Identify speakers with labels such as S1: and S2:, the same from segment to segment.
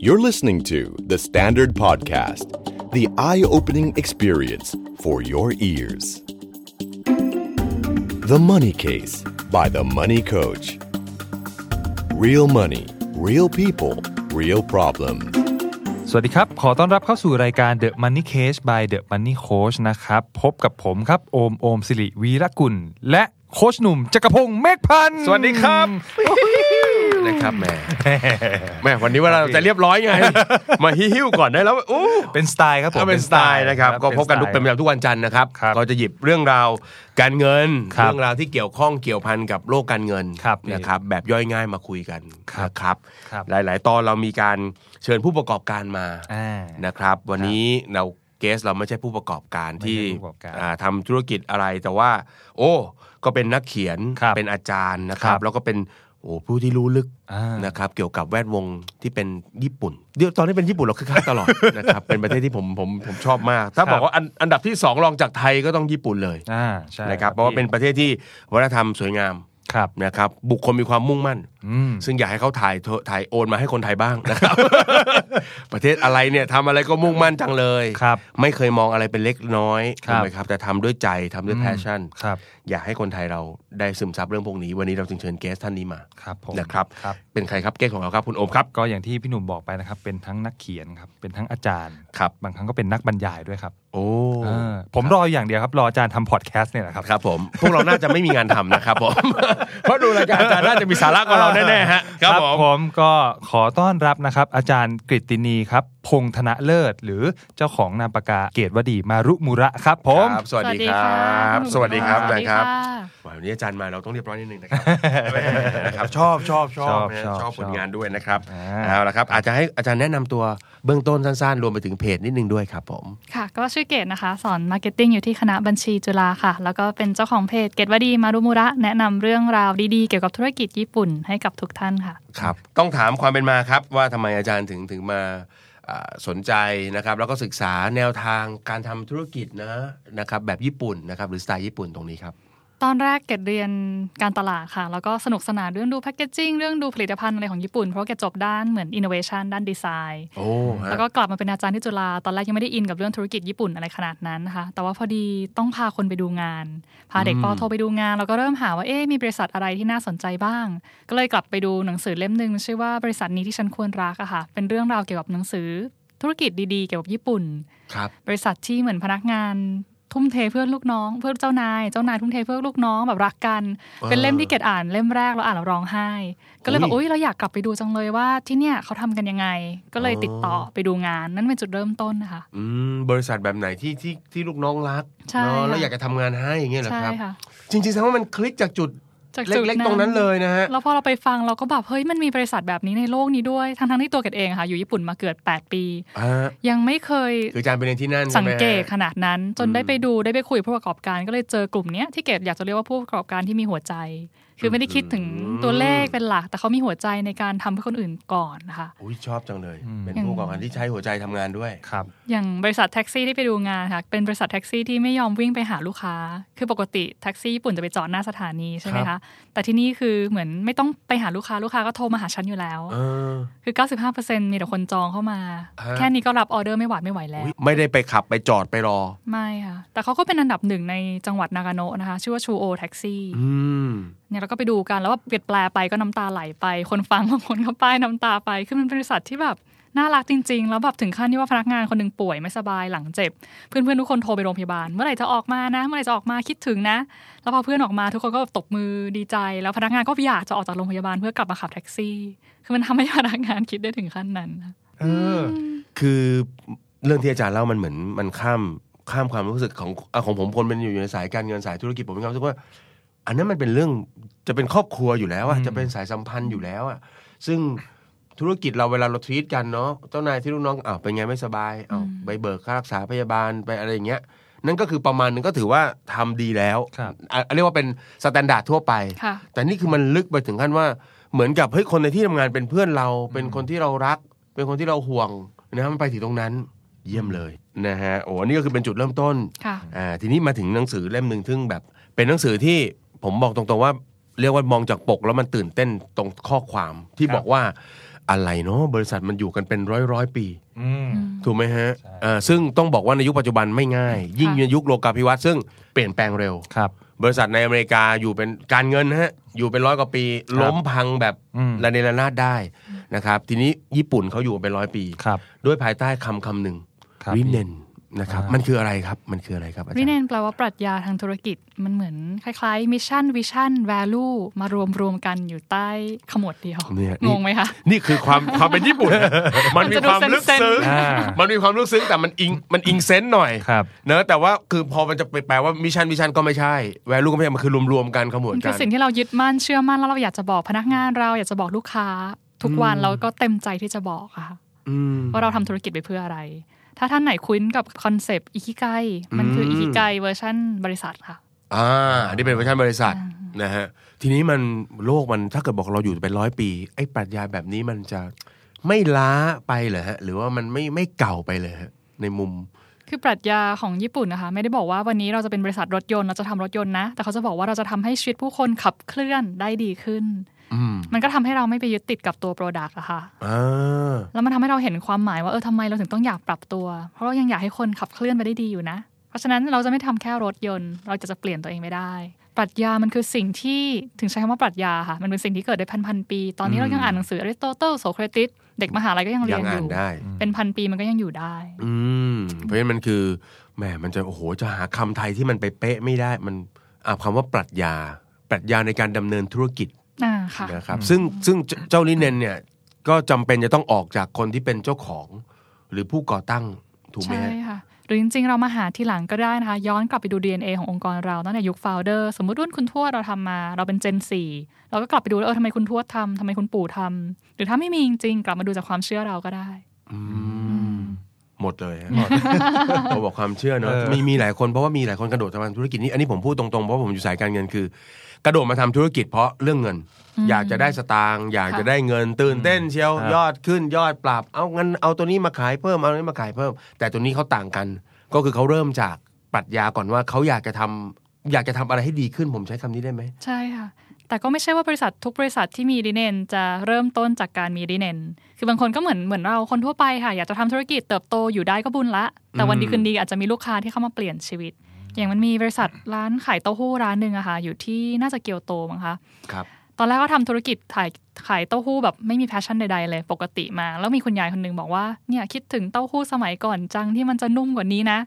S1: You're listening to The Standard Podcast, the eye opening experience for your ears. The Money Case by The Money Coach. Real money, real people, real problem.
S2: สวัสดีครับ ขอต้อนรับเข้าสู่รายการ The Money Case by The Money Coach นะครับ พบกับผมครับ โอม โอมสิริวีรกุล และโคชหนุ่มจักรพงศ์เมฆพันธ์
S3: สวัสดีครับ นะครับแหม่แหม่วันนี้ว่าเราจะเรียบร้อยไง มาฮิ้วๆก่อนได้แล้วอู้
S2: เป็นสไตล์ครับผม
S3: ก็เป็นสไตล์นะครับก็พบกันทุกเป็น
S2: ส
S3: ป
S2: ไต
S3: ระ
S2: ล์
S3: จำทุกวันจันทร์นะครับ
S2: ครับ
S3: ก็จะหยิบเรื่องราวการเงิน
S2: ครับ
S3: เรื่องราวที่เกี่ยวข้องเกี่ยวพันกับโลกการเงิน
S2: ครับ
S3: นะครับแบบย่อยง่ายมาคุยกัน
S2: ครับ
S3: นะครับ
S2: ครับ
S3: หลาย ๆ ตอนเรามีการเชิญผู้ประกอบการมา
S2: อ่า
S3: นะครับ วันนี้เราเกสเราไม่ใช่ผู้ประกอบการที่
S2: ไม่ใช่ผู้ประกอบการ
S3: อ่าทำธุรกิจอะไรแต่ว่า โอ้ก็เป็นนักเขียน
S2: ครับ
S3: เป็นอาจารย์นะค
S2: ครั
S3: รับ
S2: บ
S3: แล้วก็เป็น โอ้ผู้ที่รู้ลึก
S2: อ่าน
S3: นะครับเกี่ยวกับแวดวงที่เป็นญี่ปุ่นเดี๋ยวตอนนี้เป็นญี่ปุ่นเราคึกคักตลอดนะครับเป็นประเทศที่ผมผมผมชอบมาก ถ้า
S2: ครับ
S3: บอกว่าอันอันดับที่สองรองจากไทยก็ต้องญี่ปุ่นเลย
S2: อ่าใช่
S3: นะครับเพราะว่าเป็นประเทศที่วัฒนธรรมสวยงาม
S2: ครับ
S3: นะครับบุคคลมีความมุ่งมั่น
S2: อืม
S3: ซึ่งอยากให้เขาถ่ายโทถ่ายโอนมาให้คนไทยบ้างนะครับ ประเทศอะไรเนี่ยทำอะไรก็มุ่งมั่นจังเลย
S2: ครับ
S3: ไม่เคยมองอะไรเป็นเล็กน้อย
S2: ครั
S3: ถู
S2: บ
S3: กไหมครับ แต่ทำด้วยใจทำด้วย passion
S2: ครับ
S3: อยากให้คนไทยเราได้ซึมซับเรื่องพวกนี้ วันนี้เราจึงเชิญ guest ท่านนี้มา
S2: ครับผม
S3: นะครับ
S2: ครับ
S3: เป็นใครครับ guest ของเราครับคุณโอมครับ
S2: ก็อย่างที่พี่หนุ่มบอกไปนะครับ เป็นทั้งนักเขียนครับ เป็นทั้งอาจารย์
S3: ครับ
S2: บางครั้งก็เป็นนักบรรยายด้วยครับ
S3: โอ้
S2: เออผมรออย่างเดียวครับรออาจารย์ทำพอดแคสต์เนี่ยแหละครับ
S3: ครับผมพวกเราน่าจะไม่มีงานทำนะครับผมเพราะดูรายการอาจารย์น่าจะมีสาระกว่าเราแน่ๆฮะครับผม
S2: ผมก็ขอต้อนรับนะครับ อาจารย์กฤตินีครับ พงษ์ธนเลิศ หรือเจ้าของนามปากกาเกตุวดีมารุมุระครับผม
S3: ครับสวัสดีครับ สวัสดีครับ
S4: สวั
S3: สดีครั
S4: บอา
S3: จารย์
S4: ค่ะ
S3: วันนี้อาจารย์มาเราต้องเรียบร้อยนิดนึงนะครับนะครับ ชอบชอบชอบ
S2: ชอบ
S3: นะ
S2: ชอบ
S3: ชอบผลงานด้วยนะครับ
S2: อ่า
S3: เอาละครับ อาจจะให้อาจารย์แนะนำตัวเบื้องต้นสั้นๆ รวมไปถึงเพจนิดนึงด้วยครับผม
S4: ค่ะ ก็ชื่อเกดนะคะ สอน marketing อยู่ที่คณะบัญชีจุฬาค่ะ แล้วก็เป็นเจ้าของเพจเกตุวดีมารุมุระ แนะนำเรื่องราวดีๆ เกี่ยวกับธุรกิจญี่ปุ่นให้กับทุกท่านค่ะ
S3: ครับ ต้องถามความเป็นมาครับ ว่าทำไมอาจารย์ถึงถึงมาสนใจนะครับ แล้วก็ศึกษาแนวทางการทำธุรกิจนะนะครับ แบบญี่ปุ่นนะครับ หรือสไตล์ญี่ปุ่นตรงนี้ครับ
S4: ตอนแรกเกดเรียนการตลาดค่ะ แล้วก็สนุกสนานเรื่องดู packaging เรื่องดูผลิตภัณฑ์อะไรของญี่ปุ่น เพราะว่าเกดจบด้านเหมือน innovation ด้านดีไซน์
S3: โอ้ฮะ
S4: แล้วก็กลับมาเป็นอาจารย์ที่จุฬาตอนแรกยังไม่ได้อินกับเรื่องธุรกิจญี่ปุ่นอะไรขนาดนั้นนะคะแต่ว่าพอดีต้องพาคนไปดูงาน พาเด็กป.โทไปดูงาน แล้วก็เริ่มหาว่าเอ๊ะมีบริษัทอะไรที่น่าสนใจบ้าง ก็เลยกลับไปดูหนังสือเล่มหนึ่งชื่อว่าบริษัทนี้ที่ฉันควรรักอะค่ะเป็นเรื่องราวเกี่ยวกับหนังสือธุรกิจดีๆ เกี่ยวกับญี่ปุ่น
S3: ครับ
S4: บริษัทที่เหมือนพนักงาน ทุ่มเทเพื่อลูกน้อง เพื่อเจ้านาย เจ้านายทุ่มเทเพื่อลูกน้องแบบรักกัน เป็นเล่มที่เกดอ่านเล่มแรกแล้วอ่านแล้วร้องไห้ ก็เลยแบบอุ้ยเราอยากกลับไปดูจังเลยว่าที่เนี่ยเขาทำกันยังไง ก็เลยติดต่อไปดูงานนั่นเป็นจุดเริ่มต้นนะคะ
S3: อืมบริษัทแบบไหนที่ที่ที่ลูกน้องรัก
S4: ใช่
S3: เนาะแล้ว
S4: ค่ะ
S3: อยากจะทำงานให้อย่างเงี้ยเหรอ
S4: ใช่
S3: ครับ
S4: ค่ะ
S3: จริงๆแสดงว่ามันคลิกจากจุด
S4: จาก
S3: เจุ
S4: ด
S3: ล็กๆตรงนั้นเลยนะฮะ
S4: แล้วพอเราไปฟังเราก็แบบเฮ้ยมันมีบริษัทแบบนี้ในโลกนี้ด้วยทั้งๆที่ตัวเกดเองค่ะ อยู่ญี่ปุ่นมาเกือบ8 ปี
S3: อ่า
S4: ยังไม่เคย
S3: คืออาจารย์ไปเรียนที่นั่น
S4: สังเกต
S3: ใช่ไหมฮะ
S4: ขนาดนั้น จน
S3: อืม
S4: ได้ไปดูได้ไปคุยกับผู้ประกอบการก็เลยเจอกลุ่มเนี้ยที่เกดอยากจะเรียกว่าผู้ประกอบการที่มีหัวใจ คือไม่ได้คิดถึงตัวเลขเป็นหลัก แต่เขามีหัวใจในการทำเพื่อคนอื่นก่อนนะคะ
S3: อุ้ยชอบจังเลย
S2: อืม
S3: เป็นผู้ประกอบการที่ใช้หัวใจทำงานด้วย
S2: ครับ
S4: อย่างบริษัทแท็กซี่ที่ไปดูงานค่ะ เป็นบริษัทแท็กซี่ที่ไม่ยอมวิ่งไปหาลูกค้า คือปกติแท็กซี่ญี่ปุ่นจะไปจอดหน้าสถานีใช่ไหม
S3: ครั
S4: คะ
S3: บ
S4: แต่ที่นี่คือเหมือนไม่ต้องไปหาลูกค้าลูกค้าก็โทรมาหาฉันอยู่แล้ว
S3: เออ
S4: คือ 95%มีแต่คนจองเข้ามา
S3: ฮะ
S4: แค่นี้ก็รับออเดอร์ไม่หวาดไม่ไหวแล้ว
S3: อุ๊ยไม่ได้ไปขับไปจอดไปรอ
S4: ไม่ค่ะ แต่เขาก็เป็นอันดับหนึ่งในจังหวัดนากาโนะนะคะ ชื่อว่าชูโอแท็กซี่
S3: อืม
S4: เนี่ยเราก็ไปดูกันแล้วว่าเปลี่ยนแปลไปก็น้ำตาไหลไป คนฟังบางคนก็ป้ายน้ำตาไปคือมันเป็นบริษัทที่แบบน่ารักจริง ๆ แล้วแบบถึงขั้นที่ว่าพนักงานคนหนึ่งป่วยไม่สบายหลังเจ็บ เพื่อนๆทุกคนโทรไปโรงพยาบาล เมื่อไหร่จะออกมานะเมื่อไหร่จะออกมาคิดถึงนะ แล้วพอเพื่อนออกมาทุกคนก็ตบมือดีใจ แล้วพนักงานก็อยากจะออกจากโรงพยาบาลเพื่อกลับมาขับแท็กซี่ คือมันทำให้พนักงานคิดได้ถึงขั้นนั้น
S2: เออ
S3: คือเรื่องที่อาจารย์เล่ามันเหมือนมันข้ามข้ามความรู้สึกของอของผมคนเป็นอยู่ในสายการเงินสายธุรกิจผมมีความรู้สึกว่า อันนั้นมันเป็นเรื่องจะเป็นครอบครัวอยู่แล้วอะ
S2: อืม
S3: จะเป็นสายสัมพันธ์อยู่แล้วอะซึ่งธุรกิจเราเวลาเราทวีตกันเนาะเจ้านายที่ลูกน้องอ้าวเป็นไงไม่สบายอ้าว
S4: อืม
S3: ไปเบิกค่ารักษาพยาบาลไปอะไรอย่างเงี้ย นั่นก็คือประมาณหนึ่งก็ถือว่าทำดีแล้ว
S2: ครับ
S3: อะเรียกว่าเป็น standard ทั่วไป
S4: ค่ะ
S3: แต่นี่คือมันลึกไปถึงขั้นว่าเหมือนกับเฮ้ยคนในที่ทำงานเป็นเพื่อนเรา เป็นคนที่เรารัก เป็นคนที่เราห่วงนะฮะมันไปถึงตรงนั้นเยี่ยมเลยนะฮะโอ้อันนี้ก็คือเป็นจุดเริ่มต้น
S4: ค่ะ
S3: อ่าทีนี้มาถึงหนังสือเล่มหนึ่งซึ่งแบบเป็นหนังสือที่ ผมบอกตรงๆว่าเรียกว่ามองจากปกแล้วมันตื่นเต้นตรงข้อความที่
S2: ครับ
S3: บอกว่าอะไรเนาะบริษัทมันอยู่กันเป็นร้อยร้อยๆปี
S2: อืม
S3: ถูกไหมฮะ
S2: ใช่
S3: อ่าซึ่งต้องบอกว่าในยุคปัจจุบันไม่ง่าย ยิ่ง
S4: ค่ะ
S3: ในยุคโลกาภิวัตน์ซึ่งเปลี่ยนแปลงเร็ว
S2: ครับ
S3: บริษัทในอเมริกาอยู่เป็นการเงินนะฮะอยู่เป็นร้อยกว่าปี
S2: ครับ
S3: ล้มพังแบบ
S2: อืม
S3: ระเนระนาดได้นะครับ ทีนี้ญี่ปุ่นเขาอยู่เป็นร้อยปี
S2: ครับ
S3: ด้วยภายใต้คำคำหนึ่ง
S2: ครับ
S3: ริเนน นะครับ
S2: อ่ามั
S3: มันคืออะไรครับมันคืออะไรครับอาจาร
S4: วิ
S3: ย์
S4: เน理念 แปลว่าปรัชญาทางธุรกิจมันเหมือนคล้ายๆ mission vision value มารวมรวมๆกันอยู่ใต้ขมวดเดียว
S3: เนี่ย
S4: ง
S3: นี่
S4: งไหมคะ
S3: นี่คือความความเป็นญี่ปุ่น มันมีความลึกซึ้ง
S2: อ่า
S3: มันมีความลึกซึ้งแต่มันอิงมันอิง sense หน่อย
S2: ครับ
S3: เนอะแต่ว่าคือพอมันจะไปแปลว่า mission mission ก็ไม่ใช่ value ก็ไม่ใช่มันคือรวมๆกันขมวดกัน
S4: มัน
S3: กั
S4: คือสิ่งที่เรายึดมั่นเชื่อมั่นแล้วเราอยากจะบอกพนักงานเราอยากจะบอกลูกค้า ทุกวัน
S3: อืม
S4: เราก็เต็มใจที่จะบอกอะค่ะ
S3: อืม
S4: ว่าเราทำธุรกิจไปเพื่ออะไร ถ้าท่านไหนคุ้นกับ concept 生きがい มันคือ
S3: ม
S4: อิคิไกเวอร์ชันบริษัทค่ะ
S3: อ่าอันนี้เป็นเวอร์ชันบริษัทนะฮะทีนี้มันโลกมันถ้าเกิดบอกเราอยู่เป็นร้อยปี ไอ้ปรัชญาแบบนี้มันจะไม่ล้าไปเหรอฮะหรือว่ามันไม่ไม่เก่าไปเลยฮะในมุม
S4: คือปรัชญาของญี่ปุ่นนะคะ ไม่ได้บอกว่าวันนี้เราจะเป็นบริษัทรถยนต์เราจะทำรถยนต์นะ แต่เขาจะบอกว่าเราจะทำให้ชีวิตผู้คนขับเคลื่อนได้ดีขึ้น
S3: อื ม
S4: มันก็ทำให้เราไม่ไปยึดติดกับตัว product อะค่ะ
S3: อ่า
S4: แล้วมันทำให้เราเห็นความหมายว่าเออทำไมเราถึงต้องอยากปรับตัว เพราะเรายังอยากให้คนขับเคลื่อนไปได้ดีอยู่นะ เพราะฉะนั้นเราจะไม่ทำแค่รถยนต์ เราจะจะเปลี่ยนตัวเองไม่ได้ ปรัชญามันคือสิ่งที่ถึงใช้คำว่าปรัชญาค่ะ มันเป็นสิ่งที่เกิดได้พันพันๆปี ตอนนี้เรายังอ่านหนังสืออริสโตเติลโสเครตีสเด็กมหาลัยก็ยังเรี
S3: ยนอ
S4: ยู่
S3: ยั
S4: งอ่า
S3: นได้
S4: เป็นพันปีมันก็ยังอยู่ได้
S3: อืมเพราะฉะนั้นมันคือแหมมันจะโอ้โหจะหาคำไทยที่มันไปเป๊ะไม่ได้มันอ่าคำว่าปรัชญา ปรัชญาในการดำเนินธุรกิจ
S4: อ่าค่ะ
S3: นะครับซึ่งซึ่งเจเจ้า 理念 เนี่ยก็จำเป็นจะต้องออกจากคนที่เป็นเจ้าของ หรือผู้ก่อตั้งถูกไหม
S4: ใช่
S3: ฮะ
S4: ค่ะหรือจริงๆ เรามาหาทีหลังก็ได้นะคะ ย้อนกลับไปดู DNA ขององค์กรเราตั้งแต่ยุค founder สมมุติรุ่นคุณทวดเราทำมา เราเป็น Gen 4เราก็กลับไปดูแล้วเออทำไมคุณทวดทำทำไมคุณปู่ทำหรือถ้าไม่มีจริงๆ กลับมาดูจากความเชื่อเราก็ได้
S3: อืมหมดเลยฮะเราบอกความเชื่อเนอะ
S2: เออ
S3: มีมีหลายคนเพราะว่ามีหลายคนกระโดดมาทำธุรกิจนี้อันนี้ผมพูดตรงๆเพราะผมอยู่สายการเงินคือ กระโดดมาทำธุรกิจเพราะเรื่องเงิน อยากจะได้สตางค์อยากจะได้เงินตื่นเต้นเชียว
S2: ครับ
S3: ยอดขึ้นยอดปรับ เอางั้นเอาตัวนี้มาขายเพิ่มเอาตัวนี้มาขายเพิ่ม แต่ตัวนี้เขาต่างกัน ก็คือเขาเริ่มจากปรัชญาก่อนว่าเขาอยากจะทำอยากจะทำอะไรให้ดีขึ้นผมใช้คำนี้ได้ไหม
S4: ใช่ค่ะ แต่ก็ไม่ใช่ว่าบริษัททุกบริษัทที่มีดีเนนจะเริ่มต้นจากการมีดีเนน คือบางคนก็เหมือนเหมือนเราคนทั่วไปค่ะ อยากจะทำธุรกิจเติบโตอยู่ได้ก็บุญละ แต่วันดีคืนดีอาจจะมีลูกค้าที่เข้ามาเปลี่ยนชีวิต อย่างมันมีบริษัทร้านขายเต้าหู้ร้านหนึ่งอะค่ะ อยู่ที่น่าจะเกียวโตมั้งคะ
S3: ครับ
S4: ตอนแรกก็ทำธุรกิจขายขายเต้าหู้แบบไม่มี passion ใดๆเลย ปกติมา แล้วมีคุณยายคนหนึ่งบอกว่าเนี่ยคิดถึงเต้าหู้สมัยก่อนจังที่มันจะนุ่มกว่านี้นะ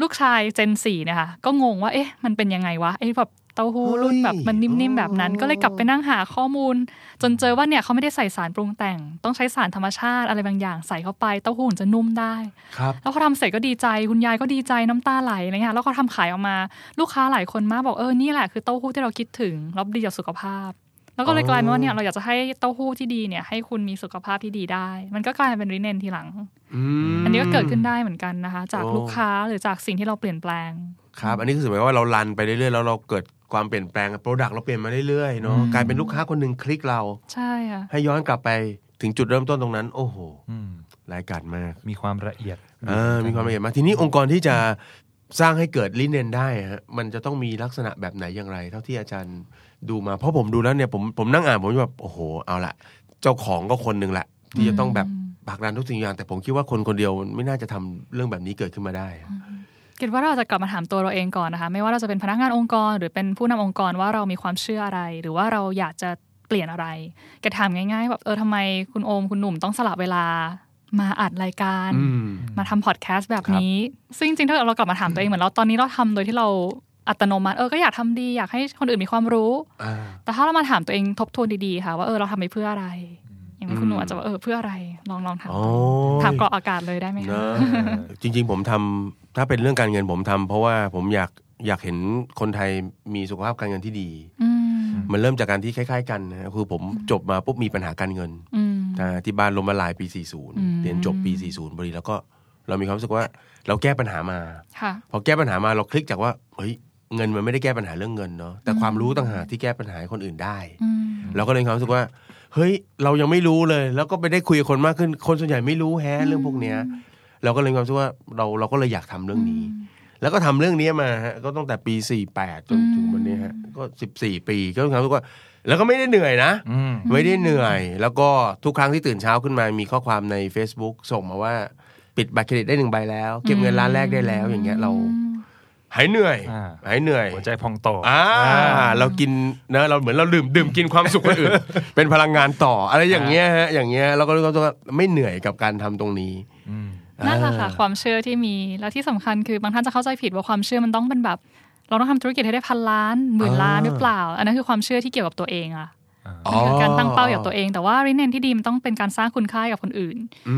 S4: ลูกชาย gen สี่เนี่ยค่ะก็งงว่าเอ๊ะมันเป็นยังไงวะไอ้แบบ เต้าหู้รุ่นแบบมันนิ่มๆแบบนั้น ก็เลยกลับไปนั่งหาข้อมูล จนเจอว่าเนี่ยเขาไม่ได้ใส่สารปรุงแต่ง ต้องใช้สารธรรมชาติอะไรบางอย่างใส่เข้าไปเต้าหู้ถึงจะนุ่มได้
S3: ครับ
S4: แล้วพอทำเสร็จก็ดีใจคุณยายก็ดีใจน้ำตาไหลอะไรเงี้ยแล้วก็ทำขายออกมาลูกค้าหลายคนมากบอกเออนี่แหละคือเต้าหู้ที่เราคิดถึงแล้วดีต่อสุขภาพแล้วก็เลย
S3: อ๋อ
S4: กลายเป็นว่าเนี่ยเราอยากจะให้เต้าหู้ที่ดีเนี่ยให้คุณมีสุขภาพที่ดีได้ มันก็กลายเป็น 理念 ทีหลัง
S3: ม
S4: อันนี้ก็เกิดขึ้นได้เหมือนกันนะคะ จาก
S3: โอ้
S4: ลูกค้าหรือจากสิ่งที่เราเปลี่ยนแปลง
S3: ครับ อันนี้คือหมายว่าเรา run ไปเรื่อยๆแล้วเราเกิด ความเปลี่ยนแปลง product เราเปลี่ยนมาเรื่อยๆเนาะ
S2: อืม
S3: กลายเป็นลูกค้าคนหนึ่งคลิกเรา
S4: ใช่ค่ะ
S3: ให้ย้อนกลับไปถึงจุดเริ่มต้นตรงนั้น โอ้โห
S2: อืม
S3: รายการมาก
S2: มีความละเอียด
S3: เออมีความละเอียดมากทีนี้องค์กรที่จะสร้างให้เกิดลิเนนได้ฮะมันจะต้องมีลักษณะแบบไหนอย่างไร เท่าที่อาจารย์ดูมา เพราะผมดูแล้วเนี่ยผมผมนั่งอ่านผมแบบโอ้โหเอาละเจ้าของก็คนหนึ่งแหละที่จะต้องแบบผลักดันทุกสิ่งอย่าง แต่ผมคิดว่าคนคนเดียวไม่น่าจะทำเรื่องแบบนี้เกิดขึ้นมาได้
S4: คิดว่าเราจะกลับมาถามตัวเราเองก่อนนะคะ ไม่ว่าเราจะเป็นพนักงานองค์กร หรือเป็นผู้นำองค์กรว่าเรามีความเชื่ออะไร หรือว่าเราอยากจะเปลี่ยนอะไรแกถามง่ายๆแบบเออทำไมคุณโอมคุณหนุ่มต้องสละเวลามาอัดรายการ
S3: อืม
S4: มาทำพอดแคสต์แบบนี้ ซึ่งจริงๆถ้าเกิดเรากลับมาถามตัวเองเหมือนเราตอนนี้เราทำโดยที่เราอัตโนมัติเออก็อยากทำดีอยากให้คนอื่นมีความรู้
S3: อ่า
S4: แต่ถ้าเรามาถามตัวเองทบทวนดีๆค่ะ ว่าเออเราทำไปเพื่ออะไร อย่างนี้คุณหนูอาจจะว่าเออเพื่ออะไรลองลองถาม
S3: โอ้
S4: ถามกรอกอากาศเลยได้ไหม
S3: เน
S4: คะ
S3: อะจริง ๆ ผมทำถ้าเป็นเรื่องการเงินผมทำเพราะว่าผมอยากอยากเห็นคนไทยมีสุขภาพการเงินที่ดี
S4: อืม
S3: มันเริ่มจากการที่คล้ายๆ กันนะคือผมจบมาปุ๊บมีปัญหาการเงิน
S4: อืม
S3: อ่าที่บ้านล้มละลายปี
S4: อืม
S3: 40 เรียนจบปี 40พอดีแล้วก็เรามีความรู้สึกว่าเราแก้ปัญหามา
S4: ค่ะ
S3: พอแก้ปัญหามาเราคลิกจากว่าเฮ้ยเงินมันไม่ได้แก้ปัญหาเรื่องเงินเนาะแต่ความรู้ต่างหากที่แก้ปัญหาให้คนอื่นได้
S4: อืม
S3: เราก็เลยมีความรู้สึกว่า เฮ้ยเรายังไม่รู้เลย แล้วก็ไปได้คุยกับคนมากขึ้น คนส่วนใหญ่ไม่รู้แฮะเรื่องพวกเนี้ย เราก็เลยมีความรู้สึกว่าเราเราก็เลยอยากทำเรื่องนี้ แล้วก็ทำเรื่องนี้มาฮะก็ตั้งแต่ปี48จนถึงวันนี้ฮะก็14ปีก็ทำทุกว่าแล้วก็ไม่ได้เหนื่อยนะ
S2: อืม
S3: ไม่ได้เหนื่อย แล้วก็ทุกครั้งที่ตื่นเช้าขึ้นมามีข้อความใน Facebook ส่งมาว่า ปิดบัตรเครดิตได้หนึ่งใบแล้ว เก็บเงินล้านแรกได้แล้ว อย่างเงี้ยเรา หายเหนื่อย
S2: อ่า
S3: หายเหนื่อย
S2: หัวใจพองโต
S3: อ่าเรากินเนอะเราเหมือนเราดื่มดื่มกินความสุขคนอื่น เป็นพลังงานต่อ อะไรอย่างเงี้ยฮะอย่างเงี้ยเราก็รู้สึกว่าไม่เหนื่อยกับการทำตรงนี้
S2: อืม
S4: นั่นแหละค่ะความเชื่อที่มีแล้วที่สำคัญคือบางท่านจะเข้าใจผิดว่าความเชื่อมันต้องเป็นแบบ เราต้องทำธุรกิจให้ได้พันล้านหมื่นล้านหรือเปล่า อันนั้นคือความเชื่อที่เกี่ยวกับตัวเองอะ
S3: อ๋อ
S4: มัน คือการตั้งเป้าอย่างตัวเอง แต่ว่าริเนนที่ดีมันต้องเป็นการสร้างคุณค่าให้กับคนอื่น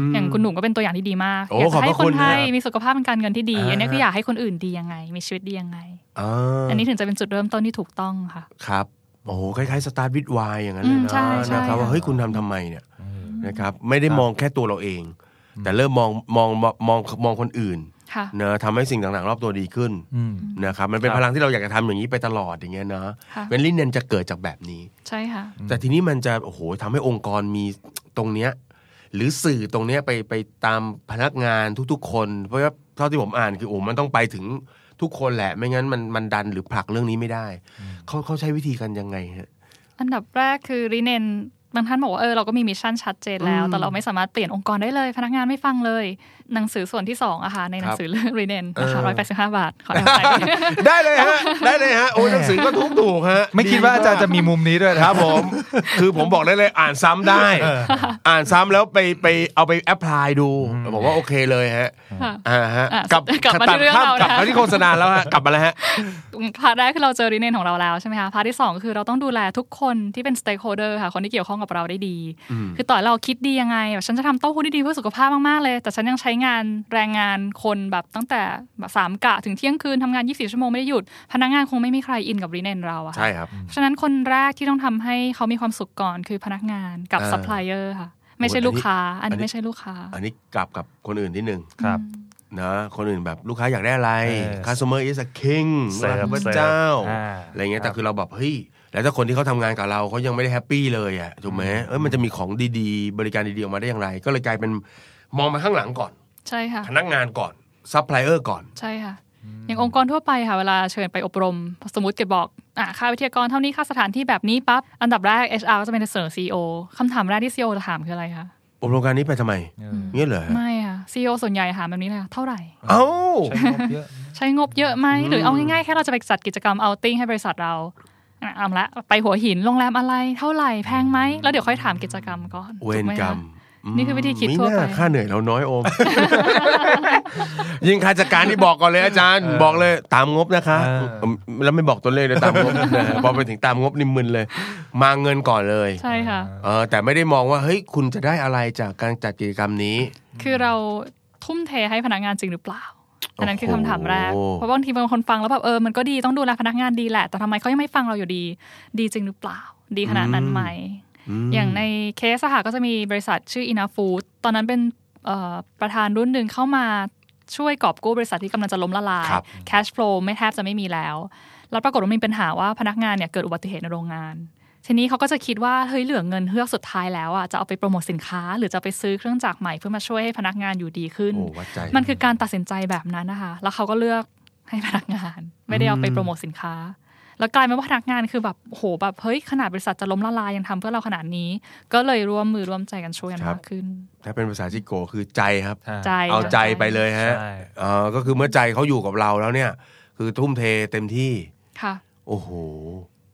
S3: ม
S4: อย่างคุณหนุ่มก็เป็นตัวอย่างที่ดีมาก
S3: โอ้
S4: อยากจะให้
S3: ขอบพระคุ
S4: คน
S3: ณ
S4: ไทย
S3: นะครับ
S4: มีสุขภาพเป็นการเงินที่ดี
S3: อ่า
S4: อันนี้คืออยากให้คนอื่นดียังไง มีชีวิตดียังไง
S3: อ่า
S4: อันนี้ถึงจะเป็นจุดเริ่มต้นที่ถูกต้องค่ะ
S3: ครับโอ้โหคล้ายๆสตาร์ทวิดวายอย่างนั้นเลย
S4: อืม
S3: นะ
S4: ใช่ใช่
S3: นะครับว่า
S4: ค่ะ
S3: เฮ้ยคุณทำทำไมเนี่ยนะครับไม่ได้มองแค่ตัวเราเอง แต่เริ่มมองมองมองมองมองคนอื่น
S4: ค่ะ
S3: เนอะทำให้สิ่งต่างๆ รอบตัวดีขึ้น
S2: อืม
S3: นะครับมันเป็น
S2: ครับ
S3: พลังที่เราอยากจะทำอย่างนี้ไปตลอดอย่างเงี้ยนะ
S4: ค่ะ
S3: เป็นลินเนนจะเกิดจากแบบนี้
S4: ใช่ค่ะ
S3: แต่ทีนี้มันจะโอ้โหทำให้องค์กรมีตรงเนี้ยหรือสื่อตรงเนี้ยไปไปตามพนักงานทุกๆ คน เพราะว่าเท่าที่ผมอ่านคือโอ้มันต้องไปถึงทุกคนแหละไม่งั้นมันมันดันหรือผลักเรื่องนี้ไม่ได้เขาเขาใช้วิธีกันยังไงฮะ
S4: อันดับแรกคือริเน็นบางท่านบอกว่าเออเราก็มี mission ชัดเจนแล้ว
S3: อืม
S4: แต่เราไม่สามารถเปลี่ยนองค์กรได้เลย พนักงานไม่ฟังเลยหนังสือส่วนที่สองอะค่ะในหนังสือเรื่องริเน็นราคา
S3: เออ
S4: ร้อยแปดสิบห้าบาทขอแอบไป
S3: ได้เลยฮะได้เลยฮะโอ้ยหนังสือก็ถูกถูกๆฮะ
S2: ไม่คิดว่าอาจารย์จะมีมุมนี้ด้วยนะครับ
S3: ผม คือผมบอกได้เลยอ่านซ้ำได้ อ่านซ้ำแล้วไปไปเอาไป apply ดูผมว่าโอเคเลยฮะ
S4: ค่ะ
S3: อ่าฮะ
S4: อะ
S3: กลับ
S4: กลับมาที่เรื่อง
S3: ตัดภพ
S4: เรานะ
S3: กลับมาที่โฆษณาแล้วฮะกลับมาแล้วฮะ
S4: part แรกคือเราเจอริเน็นของเราแล้วใช่ไหมคะ part ที่สองคือเราต้องดูแลทุกคนที่เป็น stakeholder ค่ะคนที่เกี่ยวข้องกับเราได้ดี คือต่อให้เราคิดดียังไงแบบฉันจะทำเต้าหู้ที่ดีเพื่อสุขภาพมากๆเลย แต่ฉันยังใช้งานแรงงานคนแบบตั้งแต่แบบสามกะถึงเที่ยงคืนทำงาน 24 ชั่วโมงไม่ได้หยุด พนักงานคงไม่มีใครอินกับริเน็นเราอะค่ะ
S3: ใช่ครับ
S4: เพราะฉะนั้นคนแรกที่ต้องทำให้เขามีความสุขก่อนคือพนักงานกับ
S3: อ่า
S4: ซัพพลายเออร์ค่ะ ไม่ใช่
S3: โอ้ย
S4: ลูกค้า อัน
S3: อัน
S4: นี้
S3: นี้
S4: ไม่ใช่ลูกค้า
S3: อันนี้กลับกับคนอื่นที่หนึ่ง
S2: ครับ
S3: นะคนอื่นแบบลูกค้าอยากได้อะไร
S2: เออ
S3: customer is a king
S2: เสิร์ฟ
S3: พระเจ้า
S2: เสิร์ฟอ่า
S3: อะไรเงี้ย
S2: ครั
S3: แต่คือเราแบบเฮ้ยแล้วถ้าคนที่เขาทำงานกับเราเขายังไม่ได้ happy เลยอะถูกไหมเอ้ยมันจะมีของดีๆ บริการดีๆออกมาได้อย่างไร ก็เลยกลายเป็นมองมาข้างหลังก่อน
S4: ใช่ค่ะ
S3: พนักงานก่อนซัพพลายเออร์ก่อน
S4: ใช่ค่ะ อย่างองค์กรทั่วไปค่ะเวลาเชิญไปอบรม สมมติเกิดบอกอะค่าวิทยากรเท่านี้ค่าสถานที่แบบนี้ปั๊บอันดับแรก HR ก็จะเป็นเสนอ CEO คำถามแรกที่ CEO จะถามคืออะไรคะ
S3: อบรมการนี้ไปทำไม
S2: เออ
S3: เงี้ยเหรอ
S4: ไม่ค่ะ CEO ส่วนใหญ่ถามแบบนี้เลยค่ะเท่าไหร่
S3: เอ้า
S2: ใช้งบเยอะ
S4: ใช้งบเยอะไหมหรือเอาง่ายๆแค่เราจะไปจัดกิจกรรมเอาติ้งให้บริษัทเราอะเอาละไปหัวหินโรงแรมอะไรเท่าไหร่แพงไหมแล้วเดี๋ยวค่อยถามกิจกรรมก่อน
S3: เวร
S4: ถูไหม
S3: กรร
S4: คะ
S3: ม
S4: นี่คือวิธีคิด
S3: มี
S4: ทั่ว
S3: หน้า
S4: ไป
S3: ค่าเหนื่อยเราน้อยโอม ยิงค่าจัดการที่บอกก่อนเลยอาจารย์ บอกเลยตามงบนะคะ
S2: เออ
S3: อืมแล้วไม่บอกตัวเลขเลยตามงบนะพอไปถึงตามงบนิมมึนเลย มาเงินก่อนเลย
S4: ใช่ค่ะ
S3: เออแต่ไม่ได้มองว่าเฮ้ยคุณจะได้อะไรจากการจัดกิจกรรมนี้
S4: คือเราทุ่มเทให้พนักงานจริงหรือเปล่าอันนั้นคือคำถามแรก
S3: โอ้โห
S4: เพราะบางทีบางคนฟังแล้วแบบเออ มันก็ดีต้องดูแลพนักงานดีแหละ แต่ทำไมเขายังไม่ฟังเราอยู่ดี ดีจริงหรือเปล่า ดีขนาดนั้นไหม
S3: ม
S4: อย่างในเคสอะค่ะก็จะมีบริษัทชื่อ Ina Food ตอนนั้นเป็นเอ่อประธานรุ่นหนึ่งเข้ามาช่วยกอบกู้บริษัทที่กำลังจะล้มละลาย
S3: ครับ
S4: cash flow ไม่แทบจะไม่มีแล้ว แล้วปรากฏว่ามีปัญหาว่าพนักงานเนี่ยเกิดอุบัติเหตุในโรงงาน ทีนี้เขาก็จะคิดว่าเฮ้ยเหลือเงินเฮือกสุดท้ายแล้วอะจะเอาไปโปรโมทสินค้า หรือจะไปซื้อเครื่องจักรใหม่เพื่อมาช่วยให้พนักงานอยู่ดีขึ้น
S3: โอ้วัดใจ
S4: มันคือการตัดสินใจแบบนั้นนะคะ แล้วเขาก็เลือกให้พนักงาน ไม่ได้เอาไปโปรโมทสินค้า แล้วกลายเป็นว่าพนักงานคือแบบโหแบบเฮ้ยขนาดบริษัทจะล้มละลายยังทำเพื่อเราขนาดนี้ ก็เลยร่วมมือร่วมใจกันช่วยกัน
S3: ครับ
S4: มากขึ้น
S3: ถ้าเป็นภาษาจิโกคือใจครับ
S4: ใจ
S3: เอาใจไปเลยฮะ
S2: ใช่
S3: เออก็คือเมื่อใจเขาอยู่กับเราแล้วเนี่ย คือทุ่มเทเต็มที่
S4: ค่ะ
S3: โอ้โห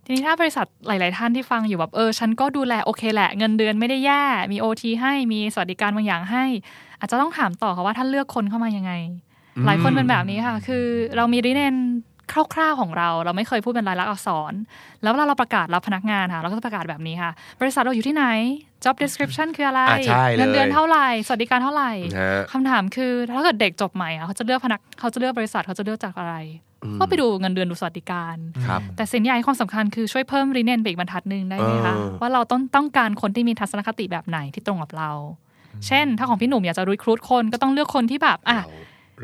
S4: ทีนี้ถ้าบริษัทหลาย ๆ ท่านที่ฟังอยู่แบบเออฉันก็ดูแลโอเคแหละเงินเดือนไม่ได้แย่มีโอทีให้มีสวัสดิการบางอย่างให้ อาจจะต้องถามต่อค่ะว่าท่านเลือกคนเข้ามายังไง หลายคนเป็นแบบนี้ค่ะ คือเรามีริเนน คร่าวๆของเรา เราไม่เคยพูดเป็นลายลักษณ์อักษร แล้วเวลาเราประกาศรับพนักงานค่ะเราก็จะประกาศแบบนี้ค่ะ บริษัทเราอยู่ที่ไหน job description คืออะไร
S3: อะใช่เลย
S4: เงินเดือนเท่าไหร่สวัสดิการเท่าไหร่
S3: ฮะ
S4: คำถามคือถ้าเกิดเด็กจบใหม่อะเขาจะเลือกพนักเขาจะเลือกบริษัทเขาจะเลือกจากอะไรก็ไปดูเงินเดือนดูสวัสดิการ
S3: ครับ
S4: แต่สิ่งใหญ่ความสำคัญคือช่วยเพิ่มรีเนนไปอีกบรรทัดหนึ่งได้ไหมคะ
S3: เออ
S4: ว่าเราต้องต้องการคนที่มีทัศนคติแบบไหนที่ตรงกับเรา เช่น ถ้าของพี่หนุ่มอยากจะรีครูดคนก็ต้องเลือกคนที่แบบอะ
S3: เรา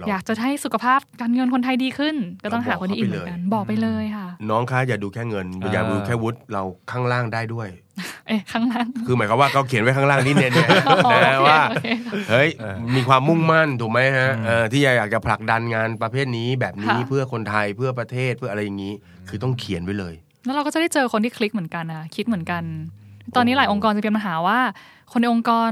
S4: อยากจะให้สุขภาพการเงินคนไทยดีขึ้น ก็ต้อง
S3: เรา
S4: หา
S3: บอก
S4: คนที่อินเหมือนกันบอกไปเลยค่ะ
S3: น้องคะอย่าดูแค่เงิน
S2: อ่า
S3: อย่าดูแค่วุฒิเราข้างล่างได้ด้วย
S4: เอ๊ะข้างล่าง
S3: คือหมายความว่าเขาเขียนไว้ข้างล่างนี่เนี่ยเนี่ย
S4: อ๋อ
S3: นะ
S4: โอเค
S3: ว่า
S4: โอเค
S3: เฮ้ย
S2: เออ
S3: มีความมุ่งมั่นถูกไหมฮะ
S2: อืม
S3: เออที่อยากจะผลักดันงานประเภทนี้แบบนี้
S4: ค่ะ
S3: เพื่อคนไทยเพื่อประเทศเพื่ออะไรอย่างนี้ คือต้องเขียนไว้เลย
S4: แล้วเราก็จะได้เจอคนที่คลิกเหมือนกันนะคิดเหมือนกัน ตอนนี้หลายองค์กรจะเป็นปัญหาว่า คนในองค์กร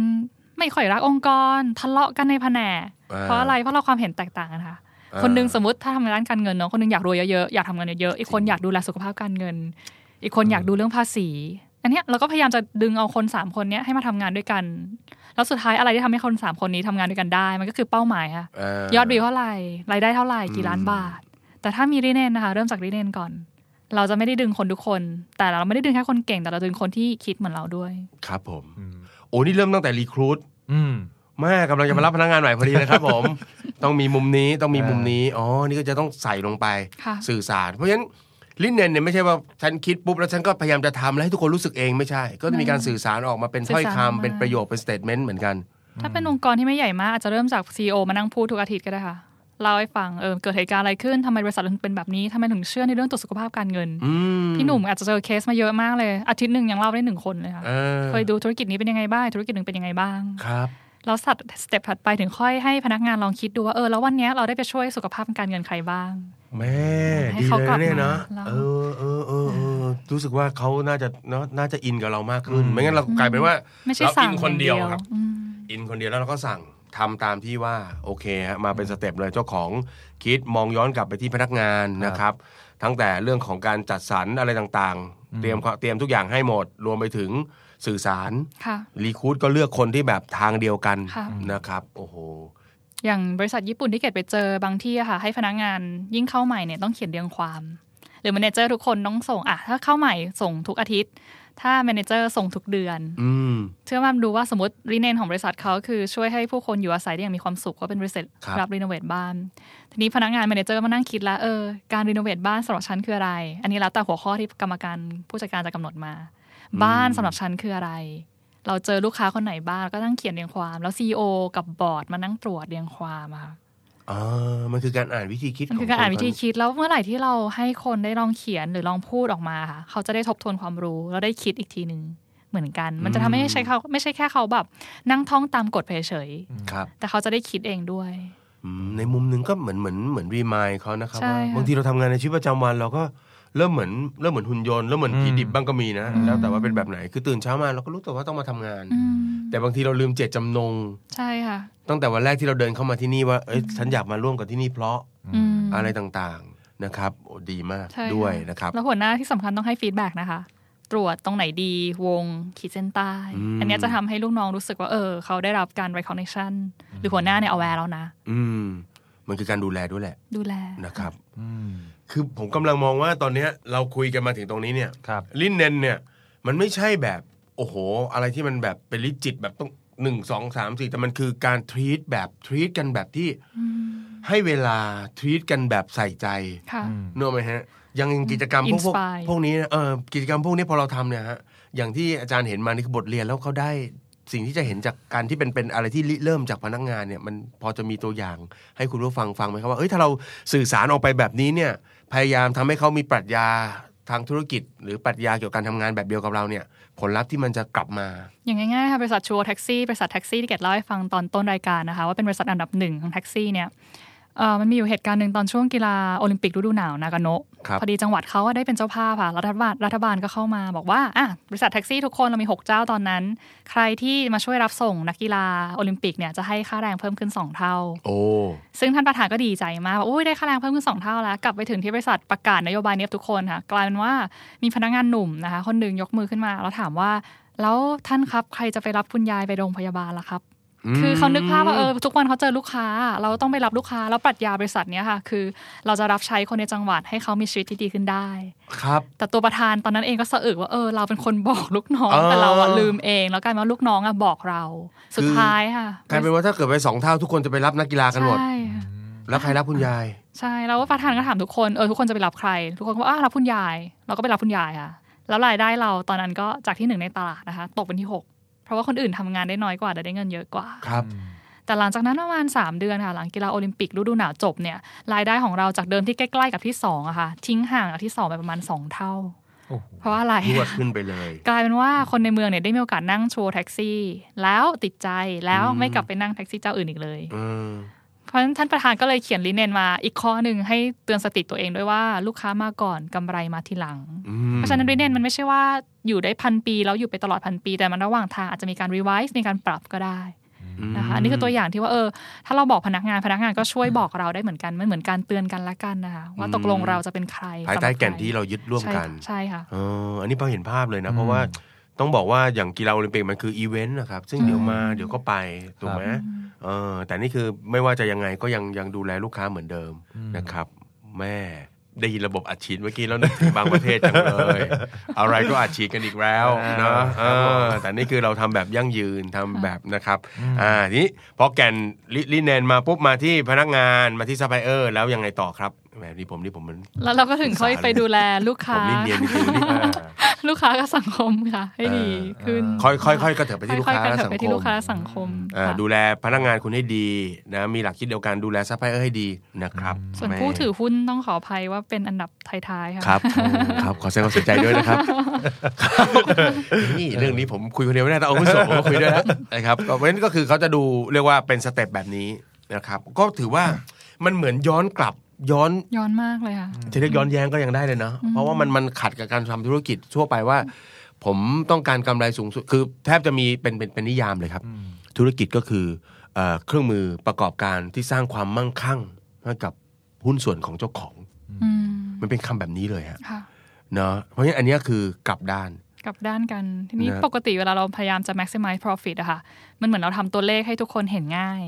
S4: ไม่ค่อยรักองค์กร ทะเลาะกันในแผนก
S3: อ่า
S4: เพราะอะไรเพราะเราความเห็นแตกต่างกันค่ะ
S3: อ่า
S4: คนหนึงสมมติถ้าทำงานด้านการเงินเนาะคนหนึงอยากรวยเยอะๆอยากทำเงินเยอะๆอีกคนอยากดูแลสุขภาพการเงิน อีกคนอยากดูเรื่องภาษีอันเนี้ยเราก็พยายามจะดึงเอาคนสามคนเนี้ยให้มาทำงานด้วยกัน แล้วสุดท้ายอะไรที่ทำให้คนสามคนนี้ทำงานด้วยกันได้ มันก็คือเป้าหมายค่ะ
S3: เย
S4: อดวิวเท่าไหร่รายได้เท่าไหร่กี่ล้านบาท แต่ถ้ามีรีเนนนะคะ เริ่มจากรีเนนก่อน เราจะไม่ได้ดึงคนทุกคน แต่เราไม่ได้ดึงแค่คนเก่งแต่เราดึงคนที่คิดเหมือนเราด้วย
S3: ครับผมโอ้นี่เริ่มตั้งแต่รีครูด
S2: อืม
S3: แม่กำลังจะมารับพนักงานใหม่พอดีเลยครับผม ต้องมีมุมนี้ต้องมีมุมนี้อ๋อนี่ก็จะต้องใส่ลงไป
S4: ค่ะ
S3: สื่อสาร เพราะฉะนั้นริเน็นเนี่ยไม่ใช่ว่าฉันคิดปุ๊บแล้วฉันก็พยายามจะทำแล้วให้ทุกคนรู้สึกเองไม่ใช่ ก็จะมีการสื่อสารออกมาเป็นถ้อย
S4: สื่อสารออก
S3: คำ
S4: มา
S3: เป็นประโยคเป็น statement เหมือนกัน
S4: ถ้าเป็นองค์กรที่ไม่ใหญ่มากอาจจะเริ่มจาก CEO มานั่งพูดทุกอาทิตย์ก็ได้ค่ะ เล่าให้ฟังเออเกิดเหตุการณ์อะไรขึ้นทำไมบริษัทเราถึงเป็นแบบนี้ทำไมถึงเชื่อในเรื่องตรวจสุขภาพการเงิน
S3: อืม
S4: พี่หนุ่มอาจจะเจอเคสมาเยอะมากเลย อาทิตย์หนึ่งยังเล่าได้หนึ่งคนเลยค่ะ
S3: เออ
S4: เคยดูธุรกิจนี้เป็นยังไงบ้างธุรกิจหนึ่งเป็นยังไงบ้าง
S3: ครับ
S4: แล้ว step ถัดไปถึงค่อยให้พนักงานลองคิดดูว่าเออแล้ววันเนี้ยเราได้ไปช่วยสุขภาพการเงินใครบ้าง
S3: แม่
S4: ให้
S3: ดี
S4: เขา
S3: เลย
S4: กลับ
S3: นะเนี่ยนะ
S4: มาแล้ว
S3: เออเออเออเออรู้สึกว่าเขาน่าจะเนาะน่าจะอินกับเรามากขึ้น
S2: อืม
S3: ไม่งั้นเรากลายเป็นว่า
S4: ไม่ใช่
S3: เรา
S4: สั่
S3: อิ
S4: ง
S3: นคนเดียว
S4: อาง
S3: ครับ
S4: อืม
S3: อินคนเดียวแล้วเราก็สั่ง ทำตามที่ว่าโอเคฮะมาเป็นสเต็ปเลยเจ้าของคิดมองย้อนกลับไปที่พนักงานนะครับ ทั้งแต่เรื่องของการจัดสรรอะไรต่างๆ เตรียมเตรียมทุกอย่างให้หมด รวมไปถึงสื่อสาร
S4: ค่ะ
S3: รีคูดก็เลือกคนที่แบบทางเดียวกัน
S4: ค่ะ
S3: นะครับ โอ้โห
S4: อย่างบริษัทญี่ปุ่นที่เกดไปเจอบางที่อะค่ะ ให้พนักงานยิ่งเข้าใหม่เนี่ยต้องเขียนเรียงความ หรือ manager ทุกคนต้องส่งอะถ้าเข้าใหม่ส่งทุกอาทิตย์ ถ้า manager ส่งทุกเดือน
S3: อืม
S4: เชื่อว่าดูว่าสมมติริเน็นของบริษัทเขาคือช่วยให้ผู้คนอยู่อาศัยได้อย่างมีความสุขก็เป็นบริษัท
S3: ครับ
S4: รับ renovate บ้าน ทีนี้พนักงาน manager มานั่งคิดแล้วเออการ renovate บ้านสำหรับฉันคืออะไร อันนี้แล้วแต่หัวข้อที่กรรมการผู้จัดการจะกำหนดมา บ้านสำหรับฉันคืออะไร เราเจอลูกค้าคนไหนบ้างก็นั่งเขียนเรียงความ แล้วซีอกับบอร์ดมานั่งตรวจเรียงความอะค่ะ
S3: อ่ามันคือการอ่านวิธีคิด
S4: มันคือ
S3: ขง
S4: การอ่าน
S3: ค
S4: วิธีคิดแล้วเมื่อไหร่ที่เราให้คนได้ลองเขียนหรือลองพูดออกมาค่ะ เขาจะได้ทบทวนความรู้แล้วได้คิดอีกทีหนึ่งเหมือนกัน มันจะทำให้ไม่ใช่เขาไม่ใช่แค่เขาแบบ นั่งท่องตามกฎเฉย
S3: ครับ
S4: ๆแต่เขาจะได้คิดเองด้วย
S3: อืมในมุมหนึ่งก็เหมือนเหมือนเหมือนรีมายเขานะครับ
S4: ใช่
S3: ว่า
S4: ค่ะ
S3: บางทีเราทำงานในชีวิตประจำวันเราก็ เริ่มเหมือนเริ่มเหมือนหุ่นยนต์เริ่มเหมือนผีดิบบ้างก็มีนะแล้วแต่ว่าเป็นแบบไหนคือตื่นเช้ามาเราก็รู้แต่ว่าต้องมาทำงาน
S4: อืม
S3: แต่บางทีเราลืมเจตจำนง
S4: ใช่ค่ะ
S3: ตั้งแต่วันแรกที่เราเดินเข้ามาที่นี่ว่าเอ้ยฉันอยากมาร่วมกับที่นี่เพราะ
S4: อืม
S3: อะไรต่างๆนะครับโอ้ดีมาก
S4: ใช่
S3: ด้วย
S4: ค่ะ
S3: นะครับ
S4: แล้วหัวหน้าที่สำคัญต้องให้ feedback นะคะตรวจตรงไหนดีวงขีดเส้นใต้
S3: อืม
S4: อันเนี้ยจะทำให้ลูกน้องรู้สึกว่าเออ เขาได้รับการ recognition หรือหัวหน้าเนี่ย aware แล้วนะ
S3: อืม มันคือการดูแลด้วยแหละ
S4: ดูแล
S3: นะครับ
S2: อืม
S3: คือผมกำลังมองว่าตอนเนี้ยเราคุยกันมาถึงตรงนี้เนี่ย
S2: ครับ
S3: ลินเนนเนี่ยมันไม่ใช่แบบโอ้โห อะไรที่มันแบบเป็นลิจิตแบบต้องหนึ่งสองสามสี่แต่มันคือการทรีตแบบทรีตกันแบบที่
S4: อืม
S3: ให้เวลาทรีตกันแบบใส่ใจ
S4: ค่ะ
S3: เนกอะไหมฮะอยังกิจกรรมพวกพวก
S4: Inspire
S3: พวกนี้นะเออกิจกรรมพวกนี้พอเราทำเนี่ยฮะอย่างที่อาจารย์เห็นมานี่คือบทเรียนแล้วเขาได้สิ่งที่จะเห็นจากการที่เป็นเป็นอะไรที่ริเริ่มจากพนักงานเนี่ยมันพอจะมีตัวอย่างให้คุณผู้ฟังฟังไหมครับว่าเอ้ยถ้าเราสื่อสารออกไปแบบนี้เนี่ย พยายามทำให้เขามีปรัชญาทางธุรกิจ หรือปรัชญาเกี่ยวกับการทำงานแบบเดียวกับเราเนี่ย ผลลัพธ์ที่มันจะกลับมา
S4: อย่างง่ายๆค่ะบริษัทชูโอแท็กซี่บริษัทแท็กซี่ที่เกดเล่าให้ฟังตอนต้นรายการนะคะว่าเป็นบริษัทอันดับหนึ่งของแท็กซี่เนี่ย มันมีอยู่เหตุการณ์หนึ่งตอนช่วงกีฬาโอลิมปิกฤดูหนาวนากาโนะ
S3: ครับ
S4: พอดีจังหวัดเขาอะได้เป็นเจ้าภาพค่ะรัฐบาลรัฐบาลก็เข้ามาบอกว่าอะบริษัทแท็กซี่ทุกคนเรามี 6 เจ้าตอนนั้น ใครที่มาช่วยรับส่งนักกีฬาโอลิมปิกเนี่ยจะให้ค่าแรงเพิ่มขึ้น 2 เท่า
S3: โอ้
S4: ซึ่งท่านประธานก็ดีใจมากว่าอุ้ยได้ค่าแรงเพิ่มขึ้นสองเท่าแล้วกลับไปถึงที่บริษัทประกาศนโยบายนี้ทุกคนค่ะกลายเป็นว่ามีพนักงานหนุ่มนะคะคนหนึ่งยกมือขึ้นมาแล้วถามว่าแล้วท่านครับใครจะไปรับคุณยายไปโรงพยาบาลล่ะครับ คือเขานึกภาพว่าเออทุกวันเขาเจอลูกค้า เราต้องไปรับลูกค้าแล้วปรัชญาบริษัทเนี้ยค่ะ คือ เราจะรับใช้คนในจังหวัดให้เขามีชีวิตที่ดีขึ้นได้
S3: ครับ
S4: แต่ตัวประธานตอนนั้นเองก็สะอึกว่าเออเราเป็นคนบอกลูกน้อง
S3: เออ
S4: แต่เราอะลืมเอง แล้วกลายเป็นว่าลูกน้องอะบอกเรา สุดท้ายค่ะ
S3: กลายเป็นว่าถ้าเกิดไปสองเท่าทุกคนจะไปรับนักกีฬากันหมด
S4: ใช่ค่ะ
S3: แล้วใครรับคุณยาย
S4: ใช่แล้วประธานก็ถามทุกคนเออทุกคนจะไปรับใคร ทุกคนก็ว่าอะรับคุณยาย เราก็ไปรับคุณยายค่ะแล้วรายได้เราตอนนั้นก็จากที่หนึ่งในตลาดนะคะ ตกเป็นที่หก เพราะว่าคนอื่นทำงานได้น้อยกว่าแต่ได้เงินเยอะกว่า
S3: ครับ
S4: แต่หลังจากนั้นประมาณ 3 เดือนค่ะ หลังกีฬาโอลิมปิกฤดูหนาวจบเนี่ยรายได้ของเราจากเดิมที่ใกล้ๆกับที่2อะค่ะทิ้งห่างจากที่ 2 ไปประมาณ 2 เท่า
S2: โอ้โห
S4: เพราะว่าอะไร
S3: รวดขึ้นไปเลย
S4: กลายเป็นว่าคนในเมืองเนี่ยได้มีโอกาสนั่งชูโอแท็กซี่ แล้วติดใจแล้ว
S3: อืม
S4: ไม่กลับไปนั่งแท็กซี่เจ้าอื่นอีกเลย
S3: อืม
S4: เพ ราะฉะนั้นท่านประธานก็เลยเขียนริเน็นมาอีกข้อหนึ่งให้เตือนสติตัวเองด้วยว่าลูกค้ามาก่อนกำไรมาทีหลัง
S3: อืม
S4: เพราะฉะนั้นริเน็นมันไม่ใช่ว่าอยู่ได้พันปีแล้วอยู่ไปตลอดพันปี แต่มันระหว่างทางอาจจะมีการ revise มีการปรับก็ได้นะคะอันนี่คือตัวอย่างที่ว่าเออ ถ้าเราบอกพนักงานพนักงานก็ช่วยบอกเราได้เหมือนกันมันเหมือนการเตือนกันละกันนะคะว่าตกลงเราจะเป็นใคร
S3: ภายใต้
S4: สำหรับ
S3: แก่น
S4: ใคร
S3: ที่เรายึดร่วมกัน
S4: ใช่ค่ะ
S3: เอออันนี้พอเห็นภาพเลยนะ
S2: อืม
S3: เพราะว่า ต้องบอกว่าอย่างกีฬาโอลิมปิกมันคืออีเวนต์นะครับ ซึ่งเดี๋ยวมาเดี๋ยวก็ไปถูกไหมเออแต่นี่คือไม่ว่าจะยังไงก็ยังยังดูแลลูกค้าเหมือนเดิมนะครับ แม่ได้ยินระบบอัดฉีดเมื่อกี้แล้วนึกถึงบางประเทศจังเลย อะไรก็อัดฉีดกันอีกแล้วเนาะเออแต่นี่คือเราทำแบบยั่งยืนทำแบบนะครับ อ่าทีนี้พอแก่นลิลิเนนมาปุ๊บมาที่พนักงานมาที่ซัพพลายเออร์แล้วยังไงต่อครับ แหมนี่ผมนี่ผมมัน
S4: แล้วเราก็ถึงค่อยไปดูแลลูก
S3: ผ
S4: ค้า
S3: มนี่เนียนจริงๆนี่
S4: ลูกค้ากับสังคมค่ะ ให้ดีขึ้น
S3: ค่อยค่อยค่อยกระเถิบไปที่ลูก
S4: ค่อย
S3: ค้า
S4: ๆกระ
S3: และ
S4: เถิบ
S3: สัง
S4: ไป
S3: ค
S4: ที่
S3: ม
S4: ลูกค้าสังคม
S3: อ่า
S4: ค่ะ
S3: ดูแลพนักงานคุณให้ดีนะมีหลักคิดเดียวกันดูแลซัพพลายเออร์ให้ดีนะครับ
S4: ส่วน
S3: แม่
S4: ผู้ถือหุ้นต้องขออภัยว่าเป็นอันดับท้ายๆค่ะ
S3: ครับครับขอแสดงความเสียใจด้วยนะครับนี่เรื่องนี้ผมคุยคนเดียวไม่ได้ต้องเอาผู้ส่งมาคุยด้วยนะนะครับก็เพราะฉะนั้นก็คือเขาจะดูเรียกว่าเป็นสเต็ปแบบนี้นะครับ ก็ถือว่ามันเหมือนย้อนกลับ ย้อน
S4: ย้อนมากเลยค่ะ
S3: จะเรียกย้อนแย้งก็ยังได้เลยเนาะเพราะว่ามันมันขัดกับการทำธุรกิจทั่วไปว่า ผมต้องการกำไรสูงสุดคือแทบจะมีเป็นเป็นเป็นนิยามเลยครับ ธุรกิจก็คือเอ่อเครื่องมือประกอบการที่สร้างความมั่งคั่งให้กับหุ้นส่วนของเจ้าของ
S4: อืม
S3: มันเป็นคำแบบนี้เลยฮะ
S4: ค่ะ
S3: เนาะเพราะฉะนั้นอันเนี้ยคือกลับด้าน
S4: กลับด้านกัน ทีนี้
S3: นะ
S4: ปกติเวลาเราพยายามจะ maximize profit อะค่ะ มันเหมือนเราทำตัวเลขให้ทุกคนเห็นง่าย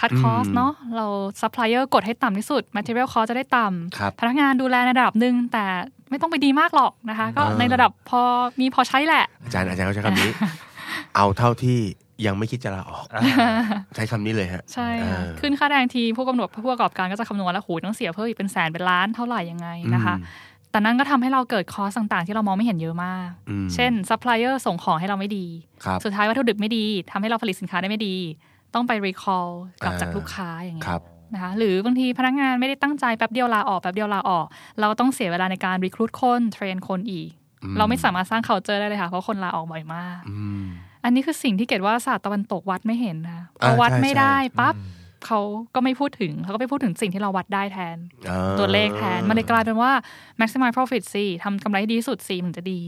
S4: คัดคอสเนาะเรา supplier กดให้ต่ำที่สุด material cost จะได้ต่
S3: ครับำ
S4: พนักงานดูแลในระดับหนึ่งแต่ไม่ต้องไปดีมากหรอกนะคะ ก็
S3: อ่า
S4: ในระดับพอมีพอใช้แหละ
S3: อาจารย์อาจารย์เขาใช้คำนี้ เอาเท่าที่ยังไม่คิดจะลาออก ใช้คำนี้เลยฮะ
S4: ใช่ค่ะ
S3: อ่า
S4: ขึ้นค่าแรงทีผู้กำหนดผู้ประกอบการก็จะคำนวณแล้วหูต้องเสียเพิ่มอีกเป็นแสนเป็นล้านเท่าไหร่ยังไงนะคะ
S3: อืม
S4: แต่นั้นก็ทำให้เราเกิด cost ต่างๆ ที่เรามองไม่เห็นเยอะมาก
S3: อืม
S4: เช่นซัพพลายเออร์ส่งของให้เราไม่ดี
S3: ครับ
S4: สุดท้ายวัตถุดิบไม่ดีทำให้เราผลิตสินค้าได้ไม่ดี ต้องไป recall กลับจาก
S3: อ่า
S4: ลูกค้าอย่างเงี้ย
S3: ครับ
S4: นะคะหรือบางทีพนักงานไม่ได้ตั้งใจแป๊บเดียวลาออกแป๊บเดียวลาออก เราก็ต้องเสียเวลาในการ recruit คน train คนอีก
S3: อืม
S4: เราไม่สามารถสร้าง culture ได้เลยค่ะ เพราะคนลาออกบ่อยมาก
S3: อืม
S4: อันนี้คือสิ่งที่เกดว่าศาสตร์ตะวันตกวัดไม่เห็นนะพ
S3: อ่า
S4: อวัด
S3: ใช่
S4: ไม่ได้
S3: ใช่
S4: ปั๊บเขาก็ไม่พูดถึงเขาก็ไปพูดถึงสิ่งที่เราวัดได้แทน
S3: อ่า
S4: ตัวเลขแทน มันเลยกลายเป็นว่า maximize profit สิทำกำไรให้ดีที่สุดสิมันจะดี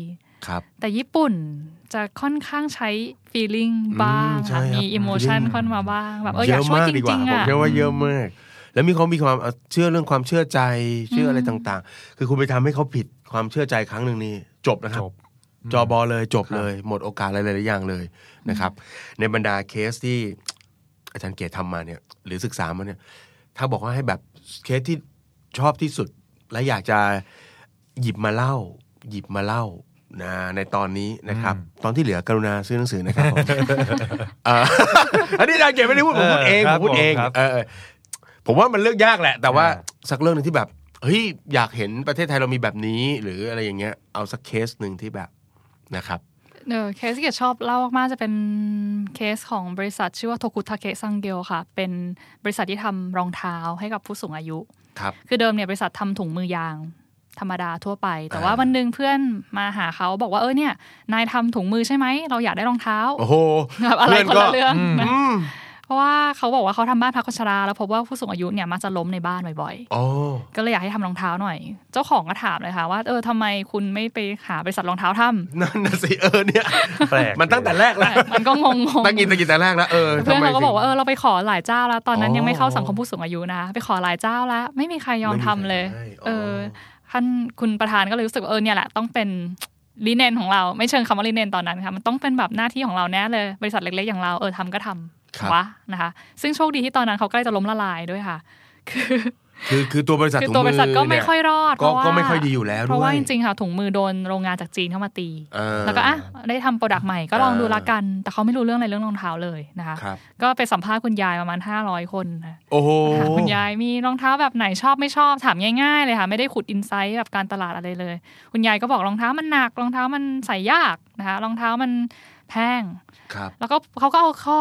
S3: ครับ
S4: แต่ญี่ปุ่นจะค่อนข้างใช้ feeling บ้าง
S3: อืมใช่
S4: ค่ะ
S3: ครับ
S4: มี emotion
S3: feeling
S4: เข้ามาบ้างแบบเอออยากช่วยจ
S3: ดีกว่า
S4: ริงๆ
S3: ผม
S4: อะ
S3: เชื่อว่าเยอะมาก แล้วมีเขามีความเอ่อเชื่อเรื่องความเชื่อใจเชื่ออะไรต่างๆ คือคุณไปทำให้เขาผิดความเชื่อใจครั้งหนึ่งนี่จบนะครับ
S2: จบ
S3: จอบอเลยจบเลย หมดโอกาสอะไรหลายๆอย่างเลยนะครับ ในบรรดาเคสที่อาจารย์เกตทำมาเนี่ย หรือศึกษามาเนี่ย ถ้าบอกว่าให้แบบเคสที่ชอบที่สุด และอยากจะหยิบมาเล่า หยิบมาเล่า นะในตอนนี้นะครับ ตอนที่เหลือกรุณาซื้อหนังสือนะครับผมเอ่ออันนี้อาจารย์เกตไม่ได้พูดผมพูดเอง
S2: เออ
S3: ผมพูดเอง
S2: ครับผมครับ
S3: เออเออผมว่ามันเลือกยากแหละ แต่ว่า
S2: อ่า
S3: สักเรื่องหนึ่งที่แบบเฮ้ยอยากเห็นประเทศไทยเรามีแบบนี้ หรืออะไรอย่างเงี้ยเอาสักเคสหนึ่งที่แบบนะครับ
S4: เออเคสที่เกดชอบเล่ามากๆจะเป็นเคสของบริษัท ชื่อว่าโทคุทาเกะซังเกลค่ะ เป็นบริษัทที่ทำรองเท้าให้กับผู้สูงอายุ
S3: ครับ
S4: คือเดิมเนี่ยบริษัททำถุงมือยาง ธรรมดาทั่วไป แต่
S3: อ่า
S4: ว่าวันหนึ่งเพื่อนมาหาเขาบอกว่าเออเนี่ย นายทำถุงมือใช่ไหมเราอยากได้รองเท้า
S3: โอ้โห
S4: แบบอะไร
S3: เพื่อนก็
S4: คนละเรื่องนะ
S3: อืม
S4: เพราะว่าเขาบอกว่าเขาทำบ้านพักคนชราแล้วพบว่าผู้สูงอายุเนี่ยมักจะล้มในบ้านบ่อย
S3: โอ้
S4: ๆก็เลยอยากให้ทำรองเท้าหน่อย เจ้าของก็ถามเลยค่ะว่าเออทำไมคุณไม่ไปหาบริษัทรองเท้าทำ
S3: นั่นน่ะสิเออเนี่ย
S2: แปลก
S3: มันตั้งแต่แรกแล้ว
S4: มันก็งงๆ
S3: ตั้งกินตั้งกินแต่แรกแล้วเออ
S4: เพื่อน
S3: ทำไม
S4: เขาก็บอกว่า
S3: ถึง
S4: เออเราไปขอหลายเจ้าแล้ว ตอนนั้น
S3: อ๋อ
S4: ยังไม่เข้าสังคมผู้สูงอายุนะ ไปขอหลายเจ้าแล้ว ไม่มีใครยอมทำเลย
S3: ไม่มีใครให้อ๋อ
S4: เออ ท่านคุณประธานก็เลยรู้สึกว่าเออเนี่ยแหละต้องเป็นลีเนนของเราไม่เชิงคำว่าลีเนนตอนนั้นค่ะมันต้องเป็นแบบหน้าที่ของเราแน่เลย บริษัทเล็กๆอย่างเราเออทำก็ทำ
S3: ครับ
S4: วะนะคะ ซึ่งโชคดีที่ตอนนั้นเขาใกล้จะล้มละลายด้วยค่ะ คือ
S3: คือคือตัวบริษัท
S4: คือ
S3: ถุง
S4: ตัวบ
S3: มื
S4: ริษัทก็ไม่
S3: เนี่
S4: ค่อยรอด
S3: ก็
S4: เพราะว่า
S3: ก็ไม่ค่อยดีอยู่แล้ว
S4: เพราะว่า
S3: ด้วย
S4: จริงๆค่ะถุงมือโดนโรงงานจากจีนเข้ามาตี
S3: เออ
S4: แล้วก็อะได้ทำโปรดักต์ใหม่ก็ลองดู
S3: อ่า
S4: ละกัน แต่เขาไม่รู้เรื่องอะไรเรื่องรองเท้าเลยนะคะ
S3: ครับ
S4: ก็ไปสัมภาษณ์คุณยายประมาณ 500 คนนะ
S3: โอ้โห
S4: ถามคุณยายมีรองเท้าแบบไหนชอบไม่ชอบถามง่ายๆเลยค่ะ ไม่ได้ขุดอินไซต์แบบการตลาดอะไรเลย คุณยายก็บอกรองเท้ามันหนักรองเท้ามันใส่ยากนะคะรองเท้ามันแพง
S3: ครับ
S4: แล้วก็เขาก็เอาข้อ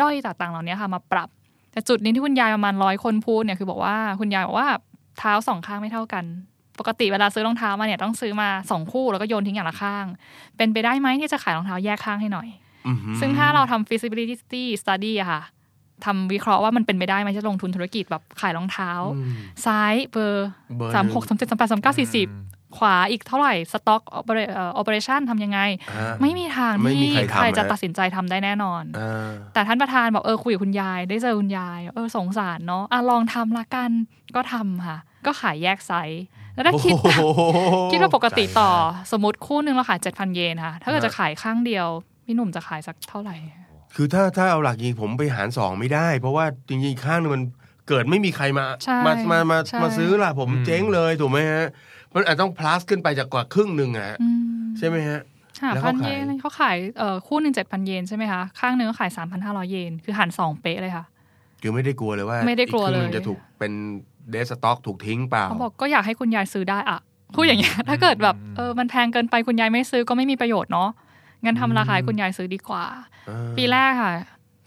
S4: ด้อยต่างๆเหล่านี้ค่ะมาปรับ แต่จุดนี้ที่คุณยายประมาณร้อยคนพูดเนี่ยคือบอกว่าคุณยายบอกว่าเท้าสองข้างไม่เท่ากัน ปกติเวลาซื้อรองเท้ามาเนี่ยต้องซื้อมาสองคู่แล้วก็โยนทิ้งอย่างละข้าง เป็นไปได้ไหมที่จะขายรองเท้าแยกข้างให้หน่อย
S3: อือหือ
S4: ซึ่งถ้าเราทำ feasibility study อะค่ะทำวิเคราะห์ว่ามันเป็นไปได้ไหมจะลงทุนธุรกิจแบบขายรองเท้า
S3: อืม
S4: ซ้ายเบอร์
S3: เบอร์
S4: สาม
S3: นึ่ง
S4: หกสามเจ็ดสามแปดสามเก้าสี่สิบ ขวาอีกเท่าไหร่สต็อกออเปอเรชั่นทำยังไง
S3: อ่า
S4: ไม่มีทาง
S3: ไม่มี
S4: ที่
S3: ใครทำ
S4: ใครจะ
S3: นะ
S4: ตัดสินใจทำได้แน่นอน
S3: อ่า
S4: แต่ท่านประธานบอกเออคุยกับคุณยาย ได้เจอคุณยาย เออสงสารเนาะอะลองทำละกันก็ทำค่ะ ก็ขายแยกไซส์แล้วถ้าคิด
S3: โอ้โห
S4: คิดว่าปกติต่อ
S3: ใจมาก
S4: สมมติคู่หนึ่งเราขายเจ็ดพันเยนค่ะ ถ้าเกิดจะขายข้างเดียวพี่หนุ่มจะขายสักเท่าไหร่
S3: คือถ้าถ้าเอาหลักจริงผมไปหารสองไม่ได้ เพราะว่าจริงๆอีกข้างหนึงมันเกิดไม่มีใครมา
S4: ใช่
S3: มามามา
S4: ใช่
S3: มาซื้อล่ะผมเจ๊งเลยถูกไหมฮะ มันอาจต้อง plus ขึ้นไปจากกว่าครึ่งหนึ่งอะ
S4: อืม
S3: ใช่ไหมฮะ
S4: ค่ะ
S3: แล้ว
S4: พั
S3: เขา
S4: น
S3: ขาย
S4: เยนเขาขายเอ่อคู่หนึ่งเจ็ดพันเยนใช่ไหมคะข้างหนึ่งก็ขายสามพันห้าร้อยเยนคือหันสองเป๊ะเลยค่ะ
S3: คือไม่ได้กลัวเลยว่า
S4: ไม่ได้กลัว
S3: อีครึ่งห
S4: เลย
S3: นึ่งจะถูกเป็นเดสต็อกถูกทิ้งเปล่า
S4: เขาบอกก็อยากให้คุณยายซื้อได้อะพูดอย่างเงี้ยถ้าเกิดแบบเออมันแพงเกินไปคุณยายไม่ซื้อก็ไม่มีประโยชน์เนาะงั้นทำราคาให้คุณยายซื้อดีกว่า
S3: เออ
S4: ปีแรกค่ะ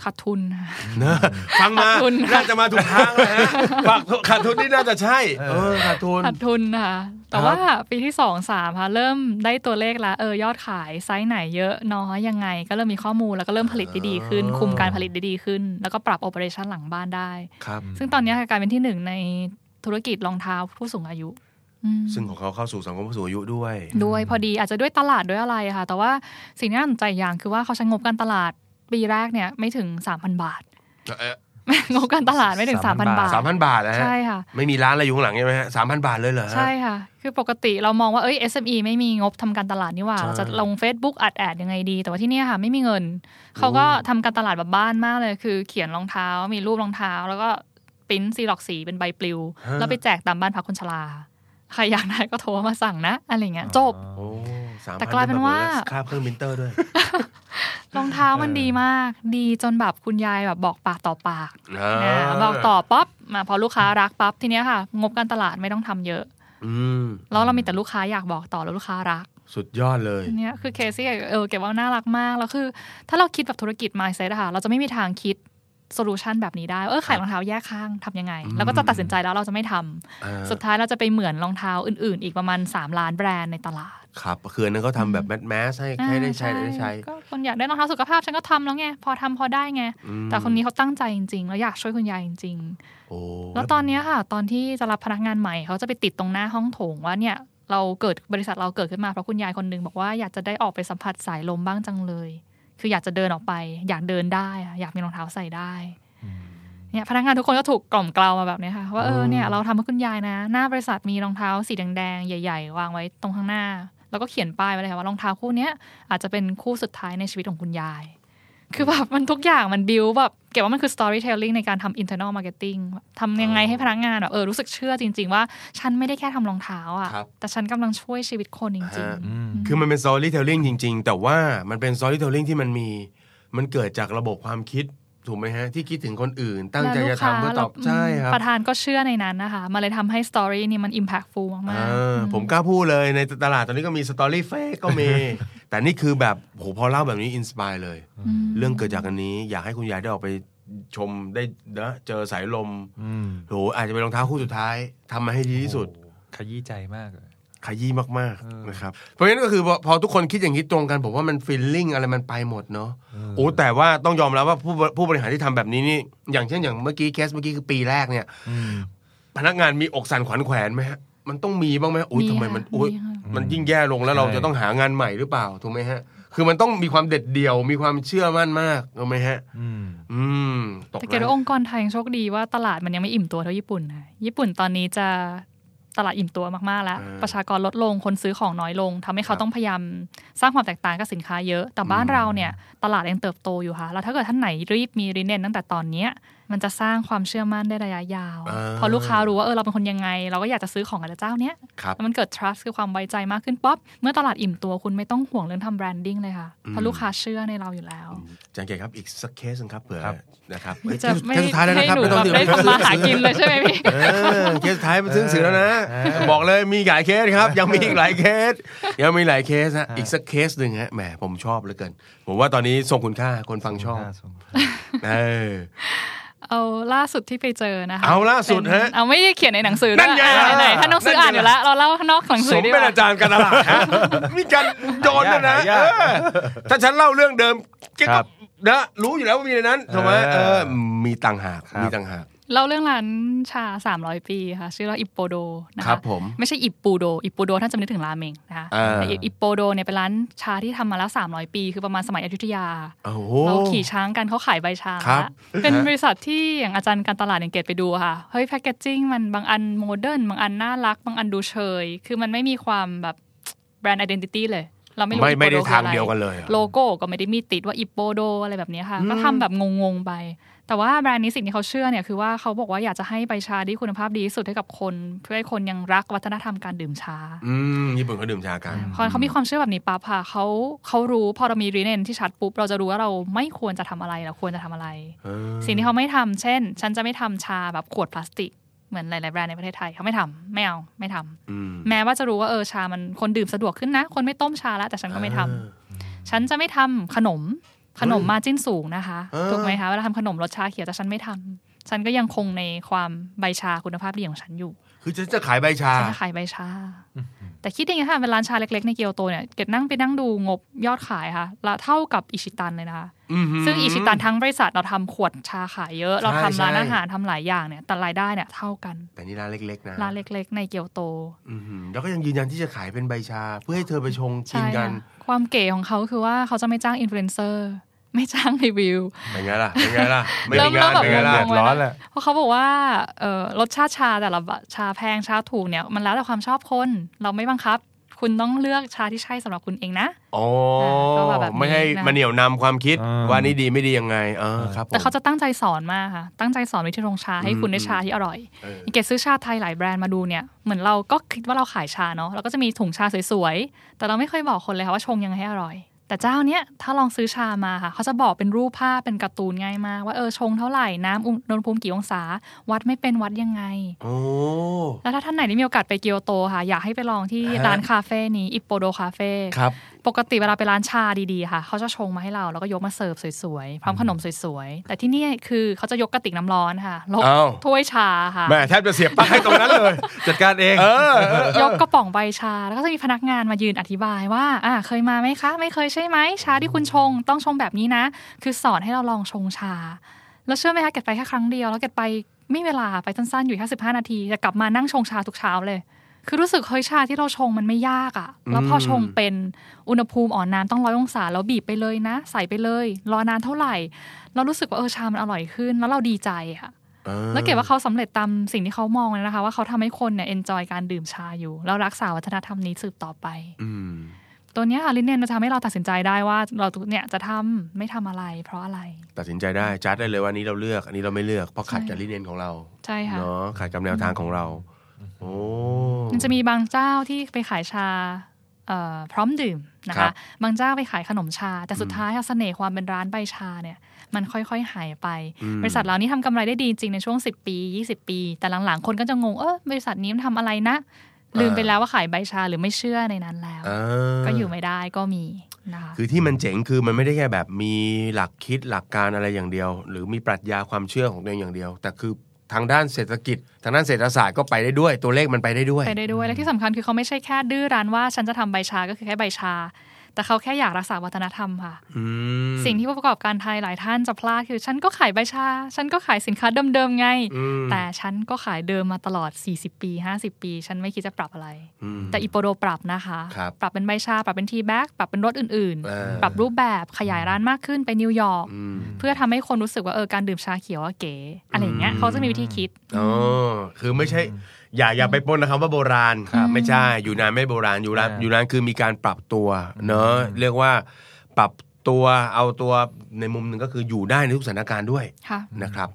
S4: ขาดทุน
S3: นะฟังมา
S4: ขาดทุน
S3: น่าจะมาถูกทางเลยฮะฝากขาดทุนนี่น่าจะใช่เออขาดทุน
S4: ขาดทุนค่ะแต่
S3: ครับ
S4: ว่าปีที่สองสามค่ะเริ่มได้ตัวเลขแล้วเออยอดขายไซส์ไหนเยอะน้อยยังไง ก็เริ่มมีข้อมูลแล้วก็เริ่มผลิตได้ดีขึ้น คุมการผลิตได้ดีขึ้น แล้วก็ปรับโอเปอเรชันหลังบ้านได้
S3: ครับ
S4: ซึ่งตอนนี้ค่ะกลายเป็นที่หนึ่งในธุรกิจรองเท้าผู้สูงอายุอืม
S3: ซึ่งของเขาเข้าสู่สังคมผู้สูงอายุด้วย
S4: ด้วยพอดีอาจจะด้วยตลาดด้วยอะไรอะค่ะ แต่ว่าสิ่งที่น่าสนใจอย่างคือว่าเขาใช้งบการตลาด ปีแรกเนี่ยไม่ถึง3,000บาทงบการตลาดไม่ถึง3,000บาท
S3: สามพันบาทนะฮะ
S4: ใช่ค่ะ
S3: ไม่มีร้านอะไรอยู่ข้างหลังใช่ไหมฮะสามพันบาทเลยเหรอฮะ
S4: ใช่ค่ะ คือปกติเรามองว่าเอ้ย SME ไม่มีงบทำการตลาดนี่หว่า
S3: ใช่
S4: เราจะลง Facebook อัดแอดยังไงดี แต่ว่าที่เนี่ยค่ะ ไม่มีเงิน เขาก็ทำการตลาดแบบบ้านมากเลย คือเขียนรองเท้ามีรูปรองเท้า แล้วก็ปริ้นซีร็อกซ์สีเป็นใบปลิว แล้วไปแจกตามบ้านพักคนชรา ใครอยากได้ก็โทรมาสั่งนะอะไรเงี้ยจบ
S3: โอ้สาม
S4: แต่กลายเป็นว่า
S3: ค่าเครื่องมินเตอร์ด้วย
S4: รองเท้ามันดีมาก ดีจนแบบคุณยายแบบบอกปากต่อปาก
S3: อ่า
S4: นะบอกต่อป๊อปมาพอลูกค้ารักปั๊บทีเนี้ยค่ะ งบการตลาดไม่ต้องทำเยอะ
S3: อืม
S4: แล้วเรามีแต่ลูกค้าอยากบอกต่อแล้วลูกค้ารัก
S3: สุดยอดเลย
S4: อันเนี้ยคือเคสที่เออเกตว่าน่ารักมากแล้วคือ ถ้าเราคิดแบบธุรกิจ mindset อะค่ะ เราจะไม่มีทางคิด solution แบบนี้ได้เออขายรองเท้าแยกข้างทำยังไงแล้วก็จะตัดสินใจแล้วเราจะไม่ทำ
S3: อ่า
S4: สุดท้ายเราจะไปเหมือนรองเท้าอื่น ๆ อีกประมาณ 3 ล้านแบรนด์ในตลาด
S3: ครับคืออันนั้นเขาทำแบบ mass mass ให้ให้ได้ใช้ได้ใช้
S4: ก็คนอยากได้รองเท้าสุขภาพฉันก็ทำแล้วไงพอทำพอได้ไง
S3: อืม
S4: แต่คนนี้เขาตั้งใจจริง ๆ แล้วอยากช่วยคุณยายจริง
S3: โอ้
S4: ๆแล้วตอนเนี้ยค่ะ ตอนที่จะรับพนักงานใหม่เขาจะไปติดตรงหน้าห้องโถงว่าเนี่ยเราเกิดบริษัทเราเกิดขึ้นมาเพราะคุณยายคนหนึงบอกว่าอยากจะได้ออกไปสัมผัสสายลมบ้างจังเลย คืออยากจะเดินออกไป อยากเดินได้อะอยากมีรองเท้าใส่ได้เนี่ยพนักงานทุกคนก็ถูกกล่อมเกลามาแบบเนี้ยค่ะ ว่าเออเนี่ยเราทำให้คุณยายนะ หน้าบริษัทมีรองเท้าสีแดงๆใหญ่ ๆ วางไว้ตรงข้างหน้า แล้วก็เขียนป้ายไว้เลยค่ะว่ารองเท้าคู่เนี้ยอาจจะเป็นคู่สุดท้ายในชีวิตของคุณยาย คือแบบมันทุกอย่างมันบิวแบบเก็บว่ามันคือ storytelling ในการทำ internal marketing ทำยังไงให้พนักงานแบบเออรู้สึกเชื่อจริง ๆ ว่า ฉันไม่ได้แค่ทำรองเท้าอะ
S3: ครับ
S4: แต่ฉันกำลังช่วยชีวิตคนจริง
S3: ฮะ
S4: ๆ
S3: คือมันเป็น storytelling จริง ๆ แต่ว่ามันเป็น storytelling ที่มันมี มันเกิดจากระบบความคิด ถูกไหมฮะ ที่คิดถึงคนอื่น ตั้งใจจะทำเพื่อตอบ
S4: และลูกค้า
S3: ใช่ครับ
S4: ประธานก็เชื่อในนั้นนะคะมันเลยทำให้ story นี่มัน impactful มาก
S3: อ่า
S4: ๆอื
S3: ผมกล้าพูดเลยในตลาดตอนนี้ก็มี story fake ก็มี แต่นี่คือแบบโหพอเล่าแบบนี้ inspire เลย
S4: อืม
S3: เรื่องเกิดจากอันนี้ อยากให้คุณยายได้ออกไปชมได้นะเจอสายลม
S2: อืม
S3: โหอาจจะเป็นรองเท้าคู่สุดท้ายทำมาให้ดีที่สุด
S2: โอ้โหขยี้ใจมากเลย
S3: ขยี้มาก
S2: เออ
S3: ๆนะครับ เพราะฉะนั้นก็คือพอพอทุกคนคิดอย่างนี้ตรงกัน ผมว่ามันฟีลลิ่งอะไรมันไปหมดเนาะโอ้แต่ว่าต้องยอมรับว่าผู้บผู้บริหารที่ทำแบบนี้นี่อย่างเช่นอย่างเมื่อกี้เคสเมื่อกี้คือปีแรกเนี่ย
S2: อืม
S3: พนักงานมีอกสั่นขวัญแขวนไหมฮะมันต้องมีบ้างไหมโอ้ย
S4: มี
S3: ทำไม
S4: ค่ะ
S3: มันโอ้ย
S4: มีค่ะ
S3: มันยิ่งแย่ลงแล้วเรา
S2: ใช่
S3: จะต้องหางานใหม่หรือเปล่าถูกไหมฮะ คือมันต้องมีความเด็ดเดี่ยวมีความเชื่อมั่นมากถูกไหมฮะ
S2: อืม
S3: อืมตก
S4: แต่เกดว่าองค์กรไทยยังโชคดีว่าตลาดมันยังไม่อิ่มตัวเท่าญี่ปุ่นนะญี่ปุ่นตอนนี้จะ ตลาดอิ่มตัวมากๆแล้ว ประชากรลดลงคนซื้อของน้อยลงทำให้เขาต้องพยายามสร้างความแตกต่างกับสินค้าเยอะ แต่บ้านเราเนี่ยตลาดยังเติบโตอยู่ค่ะแล้วถ้าเกิดท่านไหนรีบมีริเนนตั้งแต่ตอนเนี้ย มันจะสร้างความเชื่อมั่นได้ระยะยาว
S3: อ่า
S4: พอลูกค้ารู้ว่าเออเราเป็นคนยังไง เราก็อยากจะซื้อของกับเจ้าเนี้ย
S3: ครับ
S4: แล้วมันเกิด trust คือความไว้ใจมากขึ้นป๊อปเมื่อตลาดอิ่มตัวคุณไม่ต้องห่วงเรื่องทำ branding เลยค่ะเพราะลูกค้าเชื่อในเราอยู่แล้ว
S3: อาจารย์เกตครับอีกสักเคสหนึงครับเผื่อ
S2: ครับ
S3: นะครับ
S4: จะ
S3: เคสสุดท้ายแล้ว
S4: ให้
S3: นะครับ
S4: หนู
S3: ไม่ต้อง
S4: แบบได้ทำมาหากินเลยใช่ไหมพี่
S3: เออเคสสุดท้ายมันซึ้งสื่อแล้วนะ บอกเลยมีหลายเคสครับ ยังมีอีกหลายเคสยังมีหลายเคสฮะอีกสักเคสหนึ่งฮะแหมผมชอบเหลือเกิน ผมว่าตอนนี้ทรงคุณค่าคนฟังชอบเออ
S4: เอาล่าสุดที่ไปเจอนะคะ
S3: เอาล่าสุดฮะ
S4: เป็นเอาไม่ได้เขียนในหนังสือ
S3: นั่
S4: ด้วย
S3: นไงล่ะ
S4: อ่าไหนๆถ้าน้องซื้อ
S3: นั่
S4: อ่าน
S3: นไง
S4: อยู่แล้ว เราเล่านอกหนัง
S3: ส
S4: สือ
S3: ม
S4: ดีก
S3: เป็น
S4: ว่า
S3: อาจารย์การตลาดฮะมีการโยนด้วยนะ
S2: หายาก
S3: เออถ้าฉันเล่าเรื่องเดิมแก
S2: ครั
S3: ก็
S2: บ
S3: นะรู้อยู่แล้วว่ามีในนั้นถูกไหม
S2: เออ
S3: เออมีต่างหาก
S2: ครับ
S3: มีต่างหาก
S4: เล่าเรื่องร้านชา 300 ปีค่ะ ชื่อว่าอิปโปโดนะ
S3: ครั
S4: คะ
S3: บผม
S4: ไม่ใช่อิปปูโดอิปปูโดท่านจะนึกถึงราเมงนะคะ
S3: อ่า
S4: แต่อิปโปโดเนี่ยเป็นร้านชาที่ทำมาแล้ว 300 ปี คือประมาณสมัยอยุธยา
S3: โอ้โห
S4: เราขี่ช้างกันเขาขายใบชา
S3: ครับ
S4: เป็นบริษัทที่อย่างอาจารย์การตลาดอย่างเกตไปดูค่ะ เฮ้ย packaging มันบางอัน modern บางอันน่ารัก บางอันดูเชย คือมันไม่มีความแบบแบรนด์ i d ด n ติตี้เลยเราไม่รู้
S3: ไม่
S4: Ippodo
S3: ไม่ได้
S4: คือ
S3: ทาง
S4: อะไร
S3: เดียวกันเลยอะ
S4: โลโก้ก็ไม่ได้มีติดว่าอิปโปโดอะไรแบบนี้ค่ะ ก็ทำแบบงงๆไป แต่ว่าแบรนด์นี้สิ่งที่เขาเชื่อเนี่ยคือว่าเขาบอกว่าอยากจะให้ใบชาที่คุณภาพดีที่สุดให้กับคน เพื่อให้คนยังรักวัฒนธรรมการดื่มชา
S3: อืมญี่ปุ่นเขาดื่มชากัน
S4: พอเขามีความเชื่อแบบนี้ปั๊บค่ะเขาเขารู้พอเรามีริเน็นที่ชัดปุ๊บเราจะรู้ว่าเราไม่ควรจะทำอะไรเราควรจะทำอะไร
S3: เออ
S4: สิ่งที่เขาไม่ทำเช่น ฉันจะไม่ทำชาแบบขวดพลาสติกเหมือนหลาย ๆ แบรนด์ในประเทศไทยเขาไม่ทำไม่เอาไม่ทำ
S3: อืม
S4: แม้ว่าจะรู้ว่าเออชามันคนดื่มสะดวกขึ้นนะ คนไม่ต้มชาแล้วแต่ฉันก็ไม่ทำ
S3: เออ
S4: ฉันจะไม่ทำขนม ขนมมาจิ้นสูงนะคะ
S3: เออ
S4: ถูกไหมคะเวลาทำขนมรสชาเขียวแต่ฉันไม่ทำฉันก็ยังคงในความใบชาคุณภาพดีของฉันอยู่
S3: คือฉันจะขายใบชา
S4: ฉันจะขายใบชา แต่คิดอย่างนี้ค่ะเป็นร้านชาเล็กๆในเกียวโตเนี่ยเกดนั่งไปนั่งดูงบยอดขายค่ะละเท่ากับอิชิตันเลยนะคะ
S3: อื้อหือ
S4: ซึ่งอิชิตันทั้งบริษัทเราทำขวดชาขายเยอะ เราทำร้าน
S3: ใช่
S4: อาหารทำหลายอย่างเนี่ยแต่รายได้เนี่ยเท่ากัน
S3: แต่นี่ร้านเล็กๆนะ
S4: ร้านเล็กๆ ในเกียวโต
S3: อื้อหือแล้วก็ยังยืนยันที่จะขายเป็นใบชา เพื่อให้เธอไปชงกิ
S4: ใช่
S3: นกัน
S4: ค่ะความเก๋ของเขาคือว่าเขาจะไม่จ้างอินฟลูเอนเซอร์ ไม่จ้างรีวิว
S3: เป็นไงล่ะเป็นไงล่ะไม่
S4: เริ่
S3: มี
S4: ม
S3: งาน
S4: เริ่มแบบ
S3: เป็นไงล่ะ
S4: ง
S2: เดืองดร้อนแหละ
S4: เพราะเขาบอกว่าเอ่อรสชาติชาแต่ละชาแพงชาถูกเนี่ยมันแล้วแต่ความชอบคน เราไม่บังคับ คุณต้องเลือกชาที่ใช่สำหรับคุณเองนะ
S3: อ๋อ
S4: ก็แบบนี้
S3: ไม่ให้
S4: นะ
S3: มาเหนี่ยวนำความคิด
S2: อ่า
S3: ว่านี่ดีไม่ดียังไงเออครับผม
S4: แต่เขาจะตั้งใจสอนมากค่ะ ตั้งใจสอนวิธีชงชาให้คุณได้ชาที่อร่อย
S3: เออ
S4: เกดซื้อชาไทยหลายแบรนด์มาดูเนี่ยเหมือนเราก็คิดว่าเราขายชาเนาะเราก็จะมีถุงชาสวยๆแต่เราไม่เคยบอกคนเลยค่ะว่าชงยังไงให้อร่อย แต่เจ้าเนี้ยถ้าลองซื้อชามาค่ะเขาจะบอกเป็นรูปภาพเป็นการ์ตูนง่ายมากว่าเออชงเท่าไหร่น้ำอุณหภูมิกี่องศา วัดไม่เป็นวัดยังไง
S3: โอ้
S4: แล้วถ้าท่านไหนที่มีโอกาสไปเกียวโตค่ะ อยากให้ไปลองที่
S3: ฮะ
S4: ร้านคาเฟ่นี้อิปโปโดคาเฟ่
S3: ครับ
S4: ปกติเวลาไปร้านชาดีๆค่ะ เขาจะชงมาให้เราแล้วก็ยกมาเสิร์ฟสวยๆ พร้อมขนมสวยๆ แต่ที่นี่คือเขาจะยกกระติกน้ำร้อนค่ะลก
S3: อ้าว
S4: ถ้วยชาค่ะ
S3: แม่แทบจะเสียบปลั๊กให้ตรงนั้นเลย
S2: จัดการเอง
S3: เออเออย
S4: กกระป๋องใบชา แล้วก็จะมีพนักงานมายืนอธิบายว่าอ่าเคยมาไหมคะ ไม่เคยใช่ไหมชาที่คุณชงต้องชงแบบนี้นะ คือสอนให้เราลองชงชา แล้วเชื่อไหมคะเกดไปแค่ครั้งเดียวแล้วเกดไปไม่เวลาไปสั้นๆอยู่แค่สิบห้านาทีแต่กลับมานั่งชงชาทุกเช้าเลย คือรู้สึกเฮ้ยชาที่เราชงมันไม่ยากอะ่ะ แล้วพอชงเป็นอุณหภูมิอ่อนน้ำต้องร้อยองศาแล้วบีบไปเลยนะ ใส่ไปเลย รอนานเท่าไหร่ เรารู้สึกว่าเออชามันอร่อยขึ้น แล้วเราดีใจอะ
S3: ออ
S4: แล้วเก็บว่าเขาสำเร็จตามสิ่งที่เขามองเลยนะคะ ว่าเขาทำให้คนเนี่ยเอนจอยการดื่มชาอยู่ แล้วรักษาวัฒนธรรมนี้สืบต่อไป
S3: อืม
S4: ตัวเนี้ยค่ะลินเนนมันจะทำให้เราตัดสินใจได้ว่าเราเนี่ยจะทำไม่ทำอะไร เพราะอะไร
S3: ตัดสินใจได้จัดได้เลยว่าอันนี้เราเลือก อันนี้เราไม่เลือกเพราะขัดกับลิเนนของเรา
S4: ใช่ค่ะ
S3: เนาะขัดกับแนวทางของเราโอ้
S4: มันจะมีบางเจ้าที่ไปขายชาเอ่อพร้อมดื่มนะ
S3: ครั
S4: คะ
S3: บ
S4: บางเจ้าไปขายขนมชา แต่สุดท้ายค่ะเสน่ห์ความเป็นร้านใบชาเนี่ยมันค่อยๆ หายไป บริษัทเรานี่ทำกำไรได้ดีจริงในช่วง 10 ปี 20 ปี แต่หลังๆ คนก็จะงง เออบริษัทนี้มันทำอะไรนะ ลืมไปแล้วว่าขายใบชาหรือไม่เชื่อในนั้นแล้ว
S3: อ่า
S4: ก็อยู่ไม่ได้ก็มีนะคะ
S3: คือที่มันเจ๋งคือมันไม่ได้แค่แบบมีหลักคิดหลักการอะไรอย่างเดียว หรือมีปรัชญาความเชื่อของตัวเองอย่างเดียว แต่คือ ทางด้านเศรษฐกิจ ทางด้านเศรษฐศาสตร์ก็ไปได้ด้วย ตัวเลขมันไปได้ด้วย
S4: ไปได้ด้วย และที่สำคัญคือเขาไม่ใช่แค่ดื้อรั้นว่าฉันจะทำใบชาก็คือแค่ใบชา แต่เขาแค่อยากรักษาวัฒนธรรมค่ะ
S3: อืม
S4: สิ่งที่ผู้ประกอบการไทยหลายท่านจะพลาดคือ ฉันก็ขายใบชา ฉันก็ขายสินค้าเดิมๆไง
S3: อืม
S4: แต่ฉันก็ขายเดิมมาตลอด 40 ปี 50 ปี ฉันไม่คิดจะปรับอะไร
S3: อืม
S4: แต่อีโปโดปรับนะคะ
S3: ครับ
S4: ปรับเป็นใบชา ปรับเป็นทีแบ็กปรับเป็นรสอื่น
S3: เออ
S4: ๆปรับรูปแบบขยายร้านมากขึ้นไปนิวยอร์ก
S3: อืม
S4: เพื่อทำให้คนรู้สึกว่าเออการดื่มชาเขียวอะเก๋อะไรอย่างเงี้ยเขาจะมีวิธีคิด
S3: อ๋อคือไม่ใช่ อย่าอย่าไปปนนะครับว่าโบราณไม่ใช่อยู่นานไม่โบราณอยู่นาน
S2: อ่า
S3: อยู่นานคือมีการปรับตัวเนอะเรียกว่าปรับตัวเอาตัวในมุมหนึ่งก็คืออยู่ได้ในทุกสถานการณ์ด้วย
S4: ค่ะ
S3: นะครับ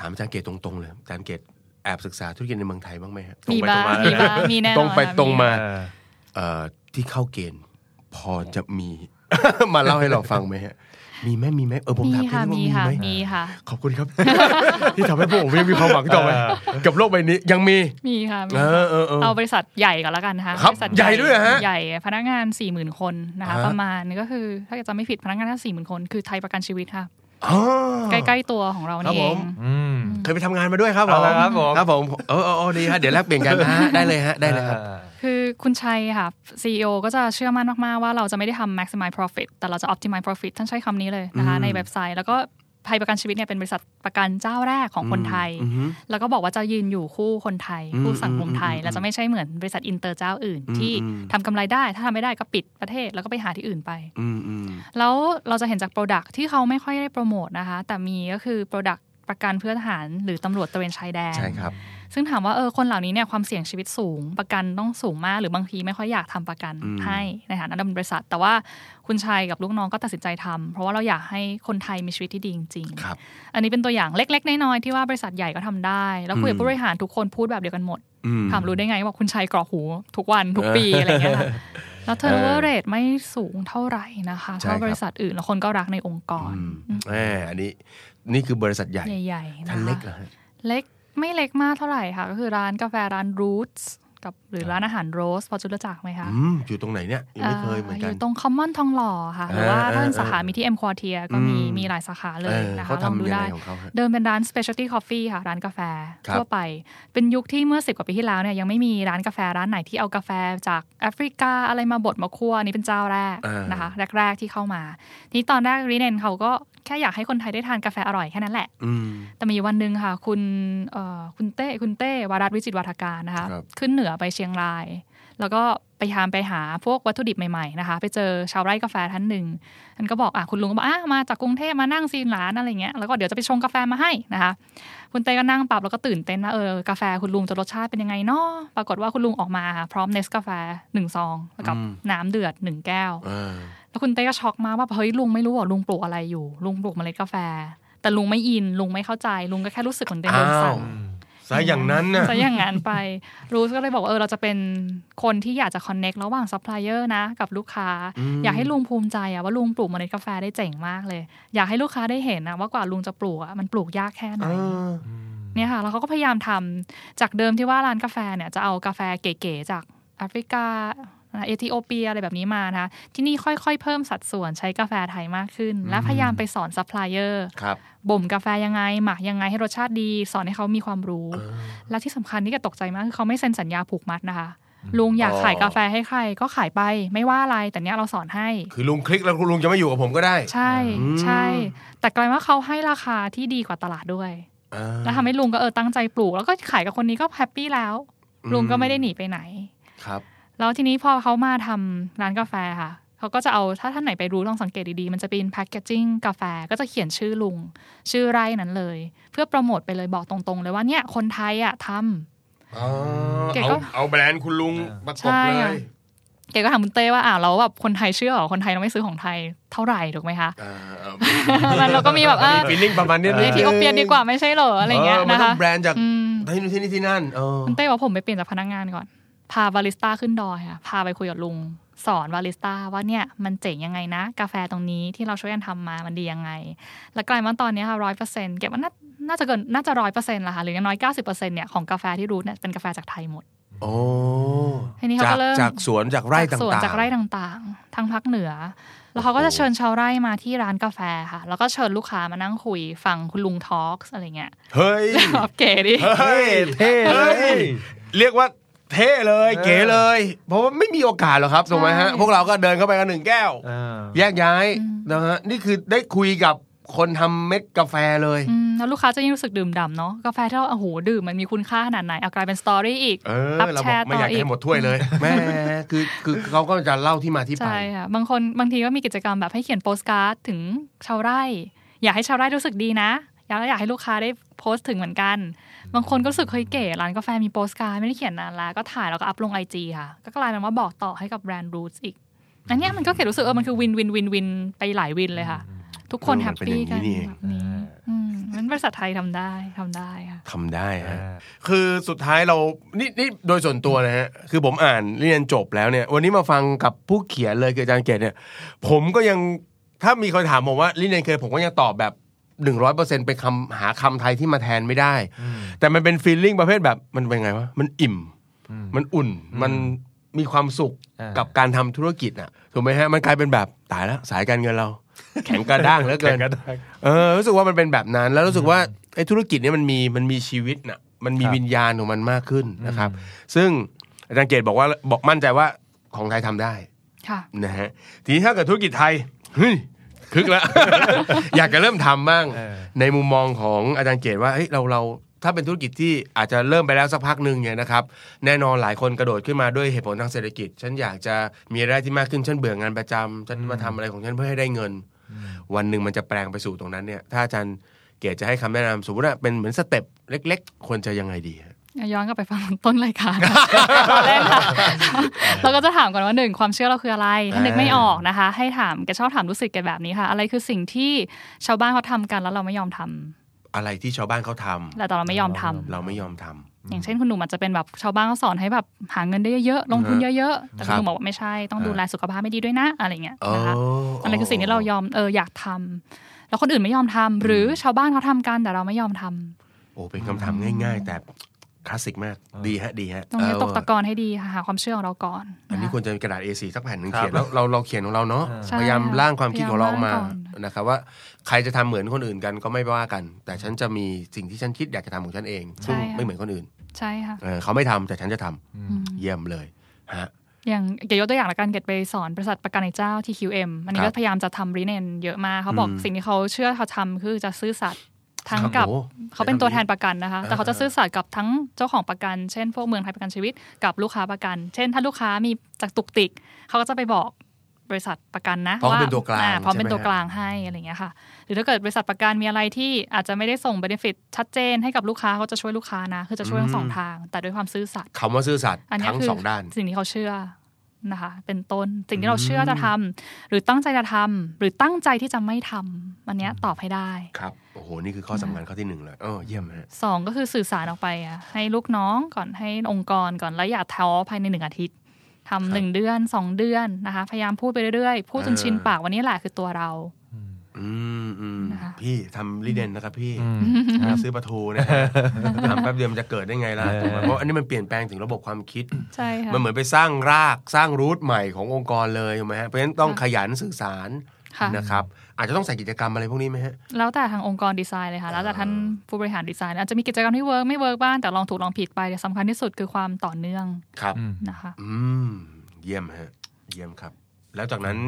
S3: ถามอาจารย์เกตตรงๆเลยอาจารย์เกตแอบศึกษาธุรกิจในเมืองไทยบ้างไหมฮะ
S4: มี
S3: ตรงไป
S4: บ้าง
S3: ตรง
S4: มี
S3: เลยนะ
S4: บ้างมีแน่นอน
S3: ตรงไป
S4: ค่ะ
S3: ตรงมา
S2: เออ
S3: เอ่อที่เข้าเกณฑ์ พอจะมีมาเล่าให้เราฟังไหมฮะ มีไหมมีไหมเออผม
S4: มี
S3: ถาม
S4: ค่ะ
S3: แค่
S4: มี
S3: นี้ว่า
S4: ค่ะ
S3: มีไหม
S4: มีค่ะ
S3: ขอบคุณครับ ที่ทำให้พวกผมยังมีความหวังต่อไปกับโลกใบนี้ยังมี
S4: มีค่ะมี
S3: เอ
S4: ค่ะ
S3: อเออเออ
S4: เอาบริษัทใหญ่ก่อนแล้วกันนะคะ
S3: ครับ
S4: บริษัท
S3: ใหญ่ด้วยเหรอฮะ
S4: ใหญ่พนักงาน4ี่หมื่นคนนะคะ
S3: ฮะ
S4: ประมาณนี้ก็คือถ้าเกิดจำไม่ผิดพนักงานแค่สี่หมื่นคนคือไทยประกันชีวิตค่ะ
S3: อ๋อ
S4: ใกล้ๆตัวของเรา
S3: ครับ
S4: นี่เอ
S3: ผ
S4: ง
S3: ม
S2: อืม
S3: เคยไปทำงานมาด้วยครับผม
S2: เอาละครับผม
S3: ครับผมเออเออเออดีฮะเดี๋ยวแลกเปลี่ยนกันนะฮะได้เลยฮะได้เลยครับ
S4: คือคุณชัยค่ะ CEO ก็จะเชื่อมั่นมาก ๆ ว่าเราจะไม่ได้ทำ maximize profit แต่เราจะ optimize profit ท่านใช้คำนี้เลยนะคะ
S3: อืม
S4: ในเว็บไซต์ แล้วก็ไทยประกันชีวิตเนี่ยเป็นบริษัทประกันเจ้าแรกของคนไทย
S3: อือฮึ
S4: แล้วก็บอกว่าจะยืนอยู่คู่คนไทย
S3: อืม
S4: คู่สังคมไทย
S3: อืม
S4: และจะไม่ใช่เหมือนบริษัทอินเตอร์เจ้าอื่น
S3: อืม
S4: ที่
S3: อืม
S4: ทำกำไรได้ถ้าทำไม่ได้ก็ปิดประเทศแล้วก็ไปหาที่อื่นไป
S3: อืมอืม
S4: แล้วเราจะเห็นจาก Product ที่เขาไม่ค่อยได้โปรโมทนะคะ แต่มีก็คือ Product ประกันเพื่อทหารหรือตำรวจตระเวนชายแดน
S3: ใช่ครับ
S4: ซึ่งถามว่าเออคนเหล่านี้เนี่ยความเสี่ยงชีวิตสูง ประกันต้องสูงมาก หรือบางทีไม่ค่อยอยากทำประกัน
S3: อืม
S4: ให้ในฐานะดำเนินบริษัท แต่ว่าคุณชัยกับลูกน้องก็ตัดสินใจทำเพราะว่าเราอยากให้คนไทยมีชีวิตที่ดีจริงๆ
S3: ครับ
S4: อันนี้เป็นตัวอย่างเล็ก ๆ น้อยๆที่ว่าบริษัทใหญ่ก็ทำได้ แล้วคุยกับ
S3: อืม
S4: ผู้บริหารทุกคนพูดแบบเดียวกันหมด
S3: อืม
S4: ถามรู้ได้ไงว่าคุณชัยกรอกหูทุกวันทุกปีอะไรเงี้ยค่ะแล้ว turnover rate ไม่สูงเท่าไหร่นะคะ
S3: ใช่
S4: เท่า
S3: ครับ
S4: บริษัทอื่นแล้วคนก็รักในองค์กร
S3: อืมแหมอันนี้นี่คือบริษัทใหญ่
S4: ใหญ่ๆ
S3: ท่า
S4: นะ
S3: นเล็ก
S4: คะ
S3: เหรอฮะ
S4: เล็ก ไม่เล็กมากเท่าไหร่ค่ะ ก็คือร้านกาแฟร้าน Roots กับหรือร้านอาหาร Roast พอจะรู้จักไหมคะ
S3: อืมอยู่ตรงไหนเนี่ยยังไม่เคยเหมือนกัน
S4: ยู่ตรง The Commons ทองหล่อค่ะ หรือว่า
S3: อ่า
S4: ถ้าเป็น
S3: อ่า
S4: สาขามีที่เอ็มควอเทียก็มี
S3: อืม
S4: มีหลายสาขาเล
S3: เอยอ
S4: นะคะ
S3: เขา
S4: ลอง
S3: ทำ
S4: ดู
S3: ยังไง
S4: ได้
S3: ของเขาฮะ
S4: เดิมเป็นร้าน specialty coffee ค่ะ ร้านกาแฟ
S3: ครับ
S4: ทั่วไป เป็นยุคที่เมื่อสิบกว่าปีที่แล้วเนี่ยยังไม่มีร้านกาแฟร้านไหนที่เอากาแฟจากแอฟริกาอะไรมาบดมาคั่วอันนี่เป็นเจ้าแรก
S3: อ่าน
S4: นะคะ แรก ๆที่เข้ามา นี่ตอนแรกรีเนนเขาก็ แค่อยากให้คนไทยได้ทานกาแฟอร่อยแค่นั้นแหละ
S3: อืม
S4: แต่มีวันหนึ่งค่ะ คุณเอ่อคุณเต้คุณเต้วารัตวิจิตรวัฒการนะคะ
S3: ครับ
S4: ขึ้นเหนือไปเชียงราย แล้วก็ไปทามไปหาพวกวัตถุดิบใหม่ๆนะคะ ไปเจอชาวไร่กาแฟท่านหนึ่งท่านก็บอกอะคุณลุงก็บอกอะมาจากกรุงเทพมานั่งซีนร้านอะไรเงี้ยแล้วก็เดี๋ยวจะไปชงกาแฟมาให้นะคะ คุณเต้ก็นั่งปรับแล้วก็ตื่นเต้นว่าเออกาแฟคุณลุงจะรสชาติเป็นยังไงเนาะปรากฏว่าคุณลุงออกมาค่ะพร้อมเนสกาแฟหนึ่งซองแล้วกับ
S3: อืม
S4: น้ำเดือดหนึ่งแก้ว
S3: อ่า
S4: แล้วคุณเต้ก็ช็อกมากว่าเฮ้ยลุงไม่รู้ว่าลุงปลูกอะไรอยู่ ลุงปลูกเมล็ดกาแฟ แต่ลุงไม่อินลุงไม่เข้าใจ ลุงก็แค่รู้สึกเหมือนเป็นโดน
S3: อ้า
S4: สั่
S3: ว
S4: ง
S3: ซะอย่างนั้นน่ะ
S4: ซะอย่างนั้นไป Roots ก็เลยบอกว่าเออเราจะเป็นคนที่อยากจะ connect ระหว่างซัพพลายเออร์นะกับลูกค้า
S3: อืม
S4: อยากให้ลุงภูมิใจอะว่าลุงปลูกเมล็ดกาแฟได้เจ๋งมากเลย อยากให้ลูกค้าได้เห็นนะว่ากว่าลุงจะปลูกอะมันปลูกยากแค่ไหน
S3: อ่า
S4: เนี่ยค่ะแล้วเขาก็พยายามทำจากเดิมที่ว่าร้านกาแฟเนี่ยจะเอากาแฟเก๋ๆจากแอฟริกา เอธิโอเปียอะไรแบบนี้มานะคะที่นี่ค่อยๆ เพิ่มสัดส่วนใช้กาแฟไทยมากขึ้น และพยายามไปสอนซัพพลายเออร์
S3: ครับ
S4: บ่มกาแฟยังไง หมักยังไงให้รสชาติดี สอนให้เขามีความรู้ และที่สำคัญที่เกตตกใจมากคือเขาไม่เซ็นสัญญาผูกมัดนะคะลุงอยาก
S3: อ๋อ
S4: ขายกาแฟให้ใครก็ขายไปไม่ว่าอะไรแต่เนี้ยเราสอนให้
S3: คือลุงคลิกแล้วคุณลุงจะไม่อยู่กับผมก็ได้
S4: ใช่
S3: อืม
S4: ใช่ แต่กลายว่าเขาให้ราคาที่ดีกว่าตลาดด้วย
S3: อ่า
S4: แล้วทำให้ลุงก็เออตั้งใจปลูก แล้วก็ขายกับคนนี้ก็แฮปปี้แล้ว
S3: อืม
S4: ลุงก็ไม่ได้หนีไปไหน
S3: ครับ
S4: แล้วทีนี้พอเขามาทำร้านกาแฟค่ะเขาก็จะเอาถ้าท่านไหนไปรู้ลองสังเกตดีๆ มันจะเป็นแพคเกจิ้งกาแฟก็จะเขียนชื่อลุง ชื่อไร่นั้นเลย เพื่อโปรโมทไปเลยบอกตรงๆ เลยว่าเนี่ยคนไทยอะทำ
S3: อ๋อ
S4: เก๋ก็
S3: เอาเอาแบรนด์คุณลุงประกบ
S4: ใช่
S3: เล
S4: ค่ะ
S3: ย
S4: แกก็ถามคุณเต้ว่าอ้าวแล้วแบบคนไทยเชื่อเหรอคนไทยเราไม่ซื้อของไทยเท่าไหร่ถูกไหมคะ
S3: อ่าเอา
S4: มันเราก็มีแบบเออ
S3: fee ling ประมาณนี้
S4: เอธิโอเปียดีกว่าไม่ใช่เหรออะไรเงี้ย
S3: มัน
S4: นะ
S3: ต้อ
S4: คะ
S3: งแบรนด์จาก
S4: อืม
S3: ที่นู่นที่นี่ที่นั่นเออ
S4: คุณเต้บอกผมไปเปลี่ยนจากพนักงานก่อน พาบาริสต้าขึ้นดอยค่ะพาไปคุยกับลุง สอนบาริสต้าว่าเนี่ยมันเจ๋งยังไงนะ กาแฟตรงนี้ที่เราช่วยกันทำมามันดียังไง แล้วกลายมาตอนเนี้ค่ะร้อยเปอร์เซ็นต์เกตว่าน่าน่าจะเกินน่าจะร้อยเปอร์เซ็นต์ละค่ะหรืออย่างน้อยเก้าสิบเปอร์เซ็นต์เนี่ยของกาแฟที่รู้เนี่ยเป็นกาแฟจากไทยหมด
S3: โอ้
S4: ทีนี้เขาก็
S3: จาก
S4: เริ่ม
S3: จากสวนจากไร่
S4: จาก
S3: ต่างๆ
S4: สวนจากไร่ต่างๆ ทางภาคเหนือ แล้วเขาก็จะเชิญชาวไร่มาที่ร้านกาแฟค่ะ แล้วก็เชิญลูกค้ามานั่งคุยฟังคุณลุงทอล์กอะไรเงี้ย
S3: เฮ้ย
S4: แบบเก๋ดิ
S3: เฮ้ย เท่เลยเรียกว่า เท่เลยเก๋เลย เพราะว่าไม่มีโอกาสหรอกครับถูกไหมฮะ พวกเราก็เดินเข้าไปกันหนึ่งแก้ว
S2: เออ
S3: แยกย้ายนะฮะนี่คือได้คุยกับคนทำเม็ดกาแฟเลย
S4: อืมแล้วลูกค้าจะยิ่งรู้สึกดื่มด่ำเนาะกาแฟที่เราโอ้โหดื่มมันมีคุณค่าขนาดไหนเอากลายเป็นสตอรี่อีก
S3: เออ
S4: รับ
S3: เรา
S4: แช
S3: บอก
S4: ร์
S3: ไม่อยาก
S4: ต่ออีก
S3: ให้หมดถ้วยเลยแม่คือคือเขาก็จะเล่าที่มาที่ไป
S4: ใช่ค่ะบางคนบางทีก็มีกิจกรรมแบบให้เขียนโปสการ์ดถึงชาวไร่ อยากให้ชาวไร่รู้สึกดีนะ อยากอยากให้ลูกค้าได้โพสต์ถึงเหมือนกัน บางคนก็รู้สึกเฮ้ยเก๋ร้านกาแฟมีโปสการ์ดไม่ได้เขียนนานแล้วก็ถ่ายแล้วก็อัพลง IG ค่ะ ก็กลายเป็นว่าบอกต่อให้กับแบรนด์รู้อีก อันเนี้ยมันก็เกิดรู้สึกเออมันคือ win win win win ไปหลาย win เลยค่ะ ทุกคน
S3: เออ
S4: happy
S3: มันเป็นอย่างนี้
S4: กัน
S3: นี่เอง
S4: แบบนี้อืมมันบริษัทไทยทำได้ทำได้ค่ะ
S3: ทำได้ฮะ
S2: อ่า
S3: คือสุดท้ายเรานี่นี่โดยส่วนตัวนะฮะคือผมอ่านเรียนจบแล้วเนี่ย วันนี้มาฟังกับผู้เขียนเลยคืออาจารย์เกตเนี่ย ผมก็ยังถ้ามีคนถามผมว่าลิเนียนเคยผมก็ยังตอบแบบ หนึ่งร้อยเปอร์เซ็นต์เป็นคำหาคำไทยที่มาแทนไม่ได้ แต่มันเป็นฟีลลิ่งประเภทแบบมันเป็นไงวะมันอิ่ม มันอุ่นมันมีความสุข
S2: อ่ากั
S3: กับการทำธุรกิจอะถูกไหมฮะมันกลายเป็นแบบตายแล้วสายการเงินเรา แข็งกระด้างเหลือเกินเออรู้สึกว่ามันเป็นแบบนั้น แล้วรู้สึกว่าไอ้ธุรกิจเนี้มันมีมันมีชีวิตน่ะมันมี
S2: ครับ
S3: วิญญาณของมันมากขึ้นนะครับ ซึ่งอาจารย์เกตบอกว่าบอกมั่นใจว่าของไทยทำได้
S4: ค่ะ
S3: นะฮะทีนี้ถ้าเกิดธุรกิจไทยเฮ้ย คึกแล้ว อยากจะเริ่มทำบ้าง
S2: เออ
S3: ในมุมมองของอาจารย์เกตว่าเฮ้ยเราเราถ้าเป็นธุรกิจที่อาจจะเริ่มไปแล้วสักพักหนึ่งเนี่ยนะครับ แน่นอนหลายคนกระโดดขึ้นมาด้วยเหตุผลทางเศรษฐกิจ ฉันอยากจะมีรายได้ที่มากขึ้นฉันเบื่องานประจำฉันมาทำอะไรของฉันเพื่อให้ได้เงิน วันหนึ่งมันจะแปลงไปสู่ตรงนั้นเนี่ย ถ้าอาจารย์เกตจะให้คำแนะนำสมมติว่าเป็นเหมือน step เล็ก ๆ ควรจะยังไงดีฮะ
S4: ย้อนกลับไปฟังต้นรายการเลยค่ะเราก็จะถามก่อนว่าหนึ่งความเชื่อเราคืออะไรถ้านึกไม่ออกนะคะ ให้ถามเกตชอบถามลูกศิษย์เกตแบบนี้ค่ะ อะไรคือสิ่งที่ชาวบ้านเขาทำกันแล้วเราไม่ยอมทำ
S3: อะไรที่ชาวบ้านเขาทำ
S4: แต่เราไม่ยอมทำ
S3: เราไม่ยอมทำ
S4: อย่างเช่นคุณหนุ่มอาจจะเป็นแบบชาวบ้านเขาสอนให้แบบหาเงินได้เยอะๆลงทุนเยอะๆแต่คุณหนุ่มบอกว่าไม่ใช่ต้องดูแลสุขภาพไม่ดีด้วยนะอะไรเงี้ยนะคะ
S3: อ๋ออั
S4: อะไรคือสิ่งที่เรายอมเอออยากทำแล้วคนอื่นไม่ยอมทำหรือชาวบ้านเขาทำกันแต่เราไม่ยอมทำ
S3: โอ้เป็นคำถามง่าย ๆ แต่ คลาสสิกมาก ดีฮะดีฮะ
S4: ตรงนี้
S3: เออ
S4: ตกตะกอนให้ดีค่ะหาความเชื่อของเราก่อน
S3: อันนี้ะะควรจะมีกระดาษ A4 สักแผ่นหนึ่ง
S2: ครับ
S3: เขียนแล้วเราเราเขียนของเราเนาะ
S4: ใช่
S3: พยายาม
S4: ค่ะ
S3: ร่างความคิดของเราออกมา
S4: พยายามร่างก่อน
S3: นะครับว่าใครจะทำเหมือนคนอื่นกันก็ไม่ว่ากัน แต่ฉันจะมีสิ่งที่ฉันคิดอยากจะทำของฉันเอง ซึ่งไม่เหมือนคนอื่น
S4: ใช่ค่ะ
S3: เออเขาไม่ทำแต่ฉันจะทำ
S4: อืม
S3: เยี่ยมเลยฮะ
S4: อย่างเกดยกตัวอย่างละกันเกดไปสอนบริษัทประกันในเจ้า TQM อันนี้
S3: ครั
S4: ก็
S3: บ
S4: พยายามจะทำรีเนนเยอะมากเขาบอก
S3: อืม
S4: สิ่งที่เขาเชื่อเขาทำคือจะซื่อสัตย์ ทั้ง
S3: ครับ
S4: กับ
S3: โอ้
S4: เขาเป็นตัวแทนประกันนะคะ แต่เขาจะ
S3: อ่า
S4: ซื่อสัตย์กับทั้งเจ้าของประกัน เช่นพวกเมืองไทยประกันชีวิตกับลูกค้าประกัน เช่น ถ้าลูกค้ามีจากตุกติก เขาก็จะไปบอกบริษัทประกันนะ
S3: เพราะเขาเป็นตัวกลาง
S4: อ่พร้อมเป็น
S3: ใช่ไหม
S4: ตัวกลางให้อะไรอย่างเงี้ยค่ะ หรือถ้าเกิดบริษัทประกันมีอะไรที่อาจจะไม่ได้ส่งเบนฟิตชัดเจนให้กับลูกค้าเขาจะช่วยลูกค้านะ คือจะช่วยทั้งสองทาง แต่ด้วยความซื่อสัตย์
S3: คำว่าซื่อสัตย์
S4: อันเนี้ย
S3: ทั้ง
S4: คือ
S3: สองด้าน
S4: สิ่งที่เขาเชื่อ นะคะ เป็นต้นสิ่งที่เราเชื่อจะทำหรือตั้งใจจะทำหรือตั้งใจที่จะไม่ทำอันเนี้ยตอบให้ได้
S3: ครับโอ้โหนี่คือข้อสำคัญข้อที่หนึ่งเลยเออเยี่ยมฮะ
S4: สองก็คือสื่อสารออกไปอะให้ลูกน้องก่อนให้องค์กรก่อนแล้วอย่าท้อภายในหนึ่งอาทิตย์ทำหนึ่งเดือนสองเดือนนะคะ พยายามพูดไปเรื่อยๆ พูดจน
S3: เออ
S4: ชินปากวันนี้แหละคือตัวเรา
S3: อืมอืม
S4: นะคะ
S3: พี่ทำริเน็นนะครับพี่
S2: อืม
S3: อย่าซื้อปลาทูนะฮะทำแป๊บเดียวมันจะเกิดได้ไงล่ะ
S2: เออ
S3: ถูกไหมเพราะอันนี้มันเปลี่ยนแปลงถึงระบบความคิด
S4: ใช่ค่ะ
S3: มันเหมือนไปสร้างรากสร้าง root ใหม่ขององค์กรเลยถูกไหมฮะเพราะฉะนั้นต้อง
S4: ค่ะ
S3: ขยันสื่อสาร
S4: ค่ะ
S3: นะครับอาจจะต้องใส่กิจกรรมอะไรพวกนี้ไหมฮะ
S4: แล้วแต่ทางองค์กรดีไซน์เลยค่ะ แล้วแต่ท่านผู้บริหารดีไซน์อาจจะมีกิจกรรมที่ work ไม่ work บ้าง แต่ลองถูกลองผิดไปแต่สำคัญที่สุดคือความต่อเนื่อง
S3: ครับ
S2: อืม
S4: นะคะ
S3: อืม เยี่ยมฮะ เยี่ยมครับ แล้วจากนั้น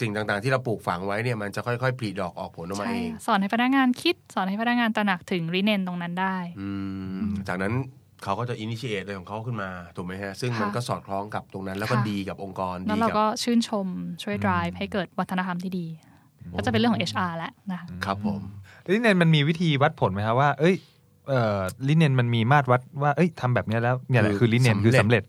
S3: สิ่งต่างๆ ที่เราปลูกฝังไว้เนี่ยมันจะค่อยๆผลิดอกออกผลออกมา
S4: ใช่
S3: เอง
S4: สอนให้พนักงานคิด สอนให้พนักงานตระหนักถึงรีเนนตรงนั้นได้
S3: อืมจากนั้นเขาก็จะอินิชิเอตอะไรของเขาขึ้นมาถูกไหมฮะ ซึ่ง
S4: ค่ะ
S3: มันก็สอดคล้องกับตรงนั้น แล้วก็
S4: ค่ะ
S3: ดีกับองค์กร
S4: แล้ว
S3: ดี
S4: เรา
S3: กั
S4: ก็ชื่นชมช่วย drive ให้เกิดวัฒนธรรมที่ดี ก็จะเป็นเรื่องของ HR แล้วนะคะ
S3: ครับผม
S2: ลิเนนมันมีวิธีวัดผลไหมครับว่า เอ้ยเอ่อลิเนนมันมีมาตรวัดว่าเอ้ยทำแบบเนี้ยแล้วเนี่ยแหละคือลิเนนคือสำเร็จ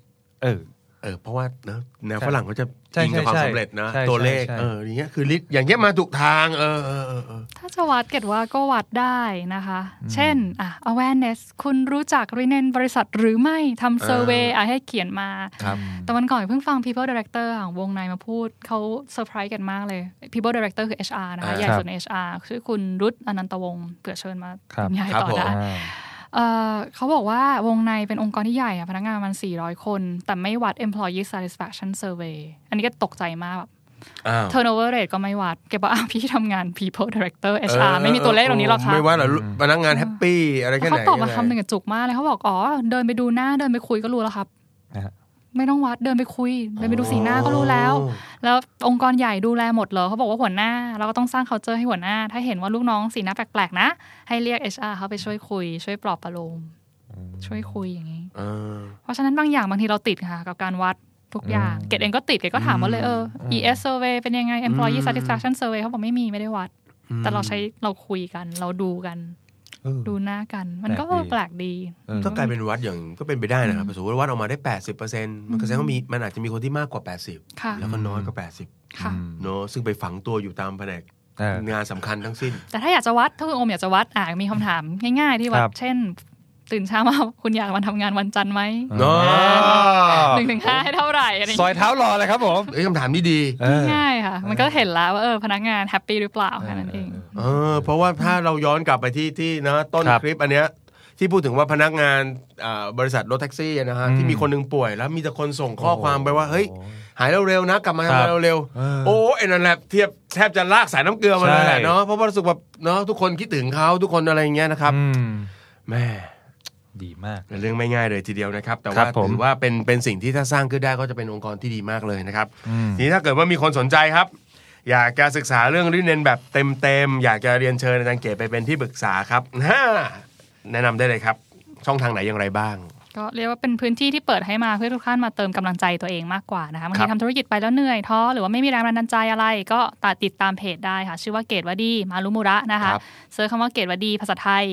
S2: เออ
S3: เออเพราะว่าเนอะแนว
S2: ใช่
S3: ฝรั่งเขาจะ
S2: ใช่
S3: อิงกับความ
S2: ใช่
S3: สำเร็จนะ
S2: ใช่
S3: ตัวเลข
S2: ใช่ใช่
S3: เอออย่างเงี้ยคือลิตอย่างเงี้ยมาถูกทางเออเออเออเออ
S4: ถ้าจะวัดเกิดว่าก็วัดได้นะคะ เช่นอะ awareness คุณรู้จักรีเนนบริษัทหรือไม่ทำ survey อะให้เขียนมา
S3: ครับ
S4: แต่วันก่อนเพิ่งฟัง people director ของวงในมาพูดเขาเซอร์ไพรส์กันมากเลย people director คือ HR นะคะ
S3: อ่า
S4: ใหญ่สุดใน HR ชื่อคุณรุตอนันตวงศ์เผื่อเชิญมา
S2: ครับ
S4: บรรยาย
S3: ครับ
S4: ต่อ
S3: ผม
S4: ได้
S2: อ่า
S4: เอ่อเขาบอกว่าวงในเป็นองค์กรที่ใหญ่อะพนักงานมัน 400 คน แต่ไม่วัด employee satisfaction survey อันนี้ก็ตกใจมากแบบ
S3: อ้าว
S4: turnover rate ก็ไม่วัดเกตบอกอ้าวพี่ทำงาน people director HR ไม่มีตัวเลขตรงนี้หรอกค่ะ
S3: ไม่ว่าหรอพนักงาน happy อะไรแค่ไห
S4: เขาตอบมา
S3: ยังไง
S4: คำหนึ่งอะจุกมากเลยเขาบอกอ๋อเดินไปดูหน้าเดินไปคุยก็รู้แล้วครับ
S2: นะฮะ
S4: ไม่ต้องวัดเดินไปคุยเดินไปดูสีหน้าก็รู้แล้ว แล้วองค์กรใหญ่ดูแลหมดเหรอเขาบอกว่าหัวหน้า เราก็ต้องสร้าง culture ให้หัวหน้า ถ้าเห็นว่าลูกน้องสีหน้าแปลกๆนะ ให้เรียก HR เขาไปช่วยคุย ช่วยปลอบประโลม ช่วยคุยอย่างนี้
S3: เออ
S4: เพราะฉะนั้นบางอย่างบางทีเราติดค่ะ กับการวัดทุกอย่าง เกดเองก็ติดเกดก็ถามว่าเลยเออ ES survey เป็นยังไง employee satisfaction survey เขาบอกไม่มีไม่ได้วัด แต่เราใช้เราคุยกัน เราดูกัน
S2: เออ
S4: ดูหน้ากัน มันก็
S2: แปลกดี
S4: แปลกดี
S2: เออ
S3: ก็กลายเป็นวัดอย่างก็เป็นไปได้นะครับสมมติว่าวัดออกมาได้ 80%มันก็แสดงว่ามีมันอาจจะมีคนที่มากกว่า 80
S4: ค่ะ
S3: แล้วก็น้อยกว่า
S4: ค่ะ
S3: 80เนอะซึ่งไปฝังตัวอยู่ตามแผนก
S2: เออ
S3: งานสำคัญทั้งสิ้น
S4: แต่ถ้าอยากจะวัดถ้าคุณโอมอยากจะวัดอะมีคำถามง่ายๆที่วั
S2: ค
S4: ด
S2: รับ
S4: เช่น ตื่นเช้ามาคุณอยากมาทำงานวันจันทร์ไหม
S3: เนาะ
S4: หนึ่งถึงห้าให้เท่าไหร่อะไรอย่าง
S2: ซอย
S4: เงี้ย
S2: เท้ารอเลยครับผม
S3: เอ้ยคำถามนี้ดี
S2: เออ
S4: ง่ายค่ะ มันก็เห็นแล้วว่าเออพนักงานแฮปปี้หรือเปล่าแค่นั้นเอง
S3: เออเพราะว่าถ้าเราย้อนกลับไปที่ที่นะต้น
S2: ครับ
S3: คลิปอันเนี้ยที่พูดถึงว่าพนักงานอ่าบริษัทรถแท็กซี่นะฮะ
S2: อืม
S3: ที่มีคนหนึ่งป่วยแล้วมีแต่คนส่งข้อความไปว่าเฮ้ยหายเร็วๆนะกลับมา
S2: ครั
S3: ทำ
S2: บ
S3: งานเร็ว
S2: เออ
S3: ๆโอ้ไอ้นั่นแหละเทียบแทบจะลากสายน้ำเกลือมาเลยแหละ
S2: ใช่
S3: เนาะเพราะว่ารู้สึกแบบเนาะทุกคนคิดถึงเขาทุกคนอะไรอย่างเงี้ยนะครับ
S2: อืม
S3: แม่
S2: ดีมาก
S3: เป็นเรื่องไม่ง่ายเลยทีเดียวนะครับ แต่
S2: ครั
S3: ว่า
S2: บผม
S3: ถือว่าเป็นเป็นสิ่งที่ถ้าสร้างขึ้นได้ก็จะเป็นองค์กรที่ดีมากเลยนะครับ
S2: อืม
S3: ทีนี้ถ้าเกิดว่ามีคนสนใจครับ อยากจะศึกษาเรื่องริเนนแบบเต็มๆ อยากจะเรียนเชิญอาจารย์เก๋ไปเป็นที่ปรึกษาครับฮ่าแนะนำได้เลยครับ ช่องทางไหนอย่างไรบ้าง
S4: ก็เรียกว่าเป็นพื้นที่ที่เปิดให้มาเพื่อทุกท่านมาเติมกำลังใจตัวเองมากกว่านะคะบาง
S3: ครั
S4: ที
S3: บ
S4: ทำธุรกิจไปแล้วเหนื่อยท้อหรือว่าไม่มีแรงบันดาลใจอะไร ก็ตัดติดตามเพจได้ค่ะ ชื่อว่าเกตวดีมารุมูระนะคะ
S3: ครับ
S4: เซิร์ชคำว่าเกตวดีภาษาไทย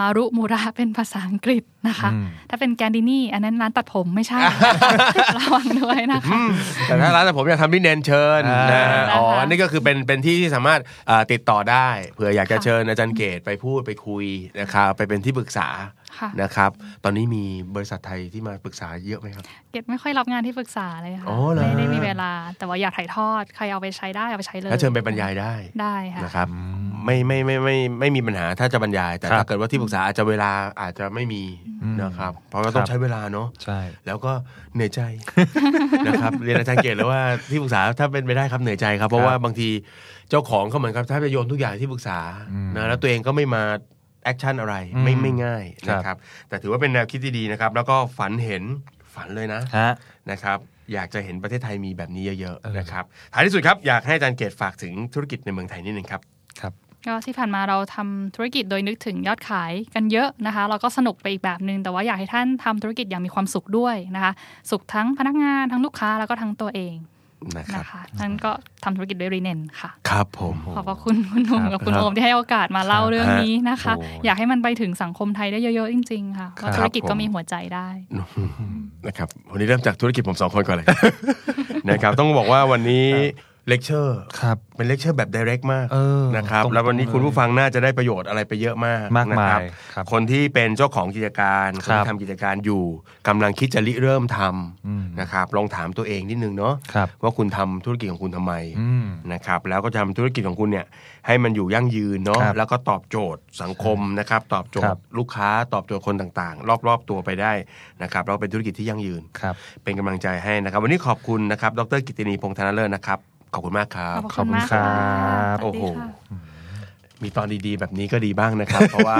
S4: มารุมูระเป็นภาษาอังกฤษนะคะ
S2: อืม
S4: ถ้าเป็นแกนดินี่อันนั้นร้านตัดผมไม่ใช่ระวังด้วยนะคะ
S3: แต่ถ้าร้านแต่ผมอยากทำริเนนเชิญ
S2: อ่า
S3: นะอ๋อ
S4: นะคะ
S3: อันนี้ก็คือเป็นเป็นที่ที่สามารถอ่าติดต่อได้เผื่ออยากจะเชิญอาจารย์เกตไปพูดไปคุยนะครับไปเป็นที่ปรึกษา
S4: ค่ะ
S3: นะครับ ตอนนี้มีบริษัทไทยที่มาปรึกษาเยอะไหมครับ
S4: เกตไม่ค่อยรับงานที่ปรึกษาเลยค่ะ
S3: อ๋อเหรอ
S4: ไม่ได้มีเวลา แต่ว่าอยากถ่ายทอดใครเอาไปใช้ได้เอาไปใช้เลย
S3: แล้วเชิญไปบรรยายได้
S4: ได้ค่ะ
S3: นะครับไม่ไม่ไม่ไม่ไม่มีปัญหาถ้าจะบรรยาย แต่
S2: ครับ
S3: ถ้าเกิดว่าที่ปรึกษาอาจจะเวลาอาจจะไม่มี
S2: อืม
S3: นะครับ เพราะว่าต้อง
S2: ครับ
S3: ใช้เวลาเนาะ
S2: ใช่
S3: แล้วก็เหนื่อยใจนะครับเรียนอาจารย์เกตแล้วว่าที่ปรึกษาถ้าเป็นไปได้ครับเหนื่อยใจครับ เพราะว่าบางทีเจ้าของเขาเหมือนครับถ้าไปโยนทุกอย่างที่ปรึกษา
S2: อืม
S3: นะแล้วตัวเองก็ไม่มา action อะไร
S2: อืม
S3: ไม่ไม่ง่าย
S2: ครับ
S3: นะครับ แต่ถือว่าเป็นแนวคิดที่ดีนะครับ แล้วก็ฝันเห็นฝันเลยนะ
S2: ฮะ
S3: นะครับ อยากจะเห็นประเทศไทยมีแบบนี้เยอะ
S2: เออ
S3: ๆนะครับท้ายที่สุดครับอยากให้อาจารย์เกตฝากถึงธุรกิจในเมืองไทยนิดนึงครับ
S2: ครับ
S4: ก็ที่ผ่านมาเราทำธุรกิจโดยนึกถึงยอดขายกันเยอะนะคะเราก็สนุกไปอีกแบบนึงแต่ว่าอยากให้ท่านทำธุรกิจอย่างมีความสุขด้วยนะคะ สุขทั้งพนักงานทั้งลูกค้าแล้วก็ทั้งตัวเอง
S3: นะครับ
S4: นะคะท่านก็ทำธุรกิจด้วยริเน็นค่ะ
S3: ครับผม
S4: ขอบพระคุณคุณหนุ่ม
S2: ครับ
S4: กับคุณโอมที่ให้โอกาสมาเล่าเรื่องนี้นะคะ
S2: โอ้
S4: อยากให้มันไปถึงสังคมไทยได้เยอะๆจริงๆค่ะว่าธุรกิจก็มีหัวใจได้
S3: นะครับวันนี้เริ่มจากธุรกิจผมสองคนก่อนเลยนะครับต้องบอกว่าวันนี้ เลคเชอร์
S2: ครับ
S3: เป็นเลคเชอร์แบบ direct มาก
S2: เออ
S3: นะครับ
S2: ตรงๆ
S3: แล้ววันนี้คุณ
S2: เลย
S3: ผู้ฟังน่าจะได้ประโยชน์อะไรไปเยอะมาก
S2: มาก
S3: นะ
S2: มาย
S3: ครับ
S2: ครับ
S3: คนที่เป็นเจ้าของกิจการคน
S2: ครับ
S3: ที่ทำกิจการอยู่กำลังคิดจะริเริ่มท
S2: อืมำ
S3: นะครับลองถามตัวเองนิดนึงเนาะ
S2: ครับ
S3: ว่าคุณทำธุรกิจของคุณทำไม
S2: อืม
S3: นะครับแล้วก็จะทำธุรกิจของคุณเนี่ยให้มันอยู่ยั่งยืนเนาะ
S2: ครับ
S3: แล้วก็ตอบโจทย์สังคมนะครับตอบโจ
S2: ครั
S3: ท
S2: บ
S3: ย์ลูกค้าตอบโจทย์คนต่างๆ รอบๆตัวไปได้นะครับแล้วเป็นธุรกิจที่ยั่งยืน
S2: ครับ
S3: เป็นกำลังใจให้นะครับ วันนี้ขอบคุณนะครับดรกิตตินีพงษ์ธนเลิศนะครับ ขอบคุณมากครับ
S4: ขอบคุณมากค่ะ
S3: โอ้โห
S4: สวัสดีค่ะ
S3: มีตอนดีๆ แบบนี้ก็ดีบ้างนะครับ เพราะว่า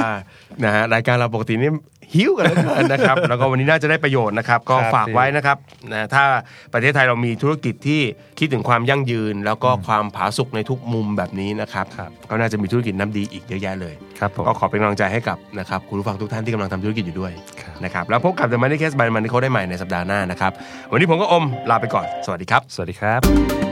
S3: นะฮะรายการเราปกตินี่หิ้วกันเหลือเกินนะครับ แล้วก็วันนี้น่าจะได้ประโยชน์นะครับ ก็
S2: ครับ
S3: ฝากไว้นะครับนะถ้าประเทศไทยเรามีธุรกิจที่คิดถึงความยั่งยืน แล้วก็ความผาสุกในทุกมุมแบบนี้นะครับ
S2: ครับ
S3: ก็น่าจะมีธุรกิจน้ำดีอีกเยอะแยะเลย
S2: ครับผม
S3: ก็ขอเป็นกำลังใจให้กับนะครับคุณผู้ฟังทุกท่านที่กำลังทำธุรกิจอยู่ด้วย
S2: ครับ
S3: นะครับแล้วพบกับ The Money Case by Money Code ได้ใหม่ในสัปดาห์หน้านะครับวันนี้ผมก็อมลาไปก่อน สวัสดีครับ
S2: สวัสดีครับ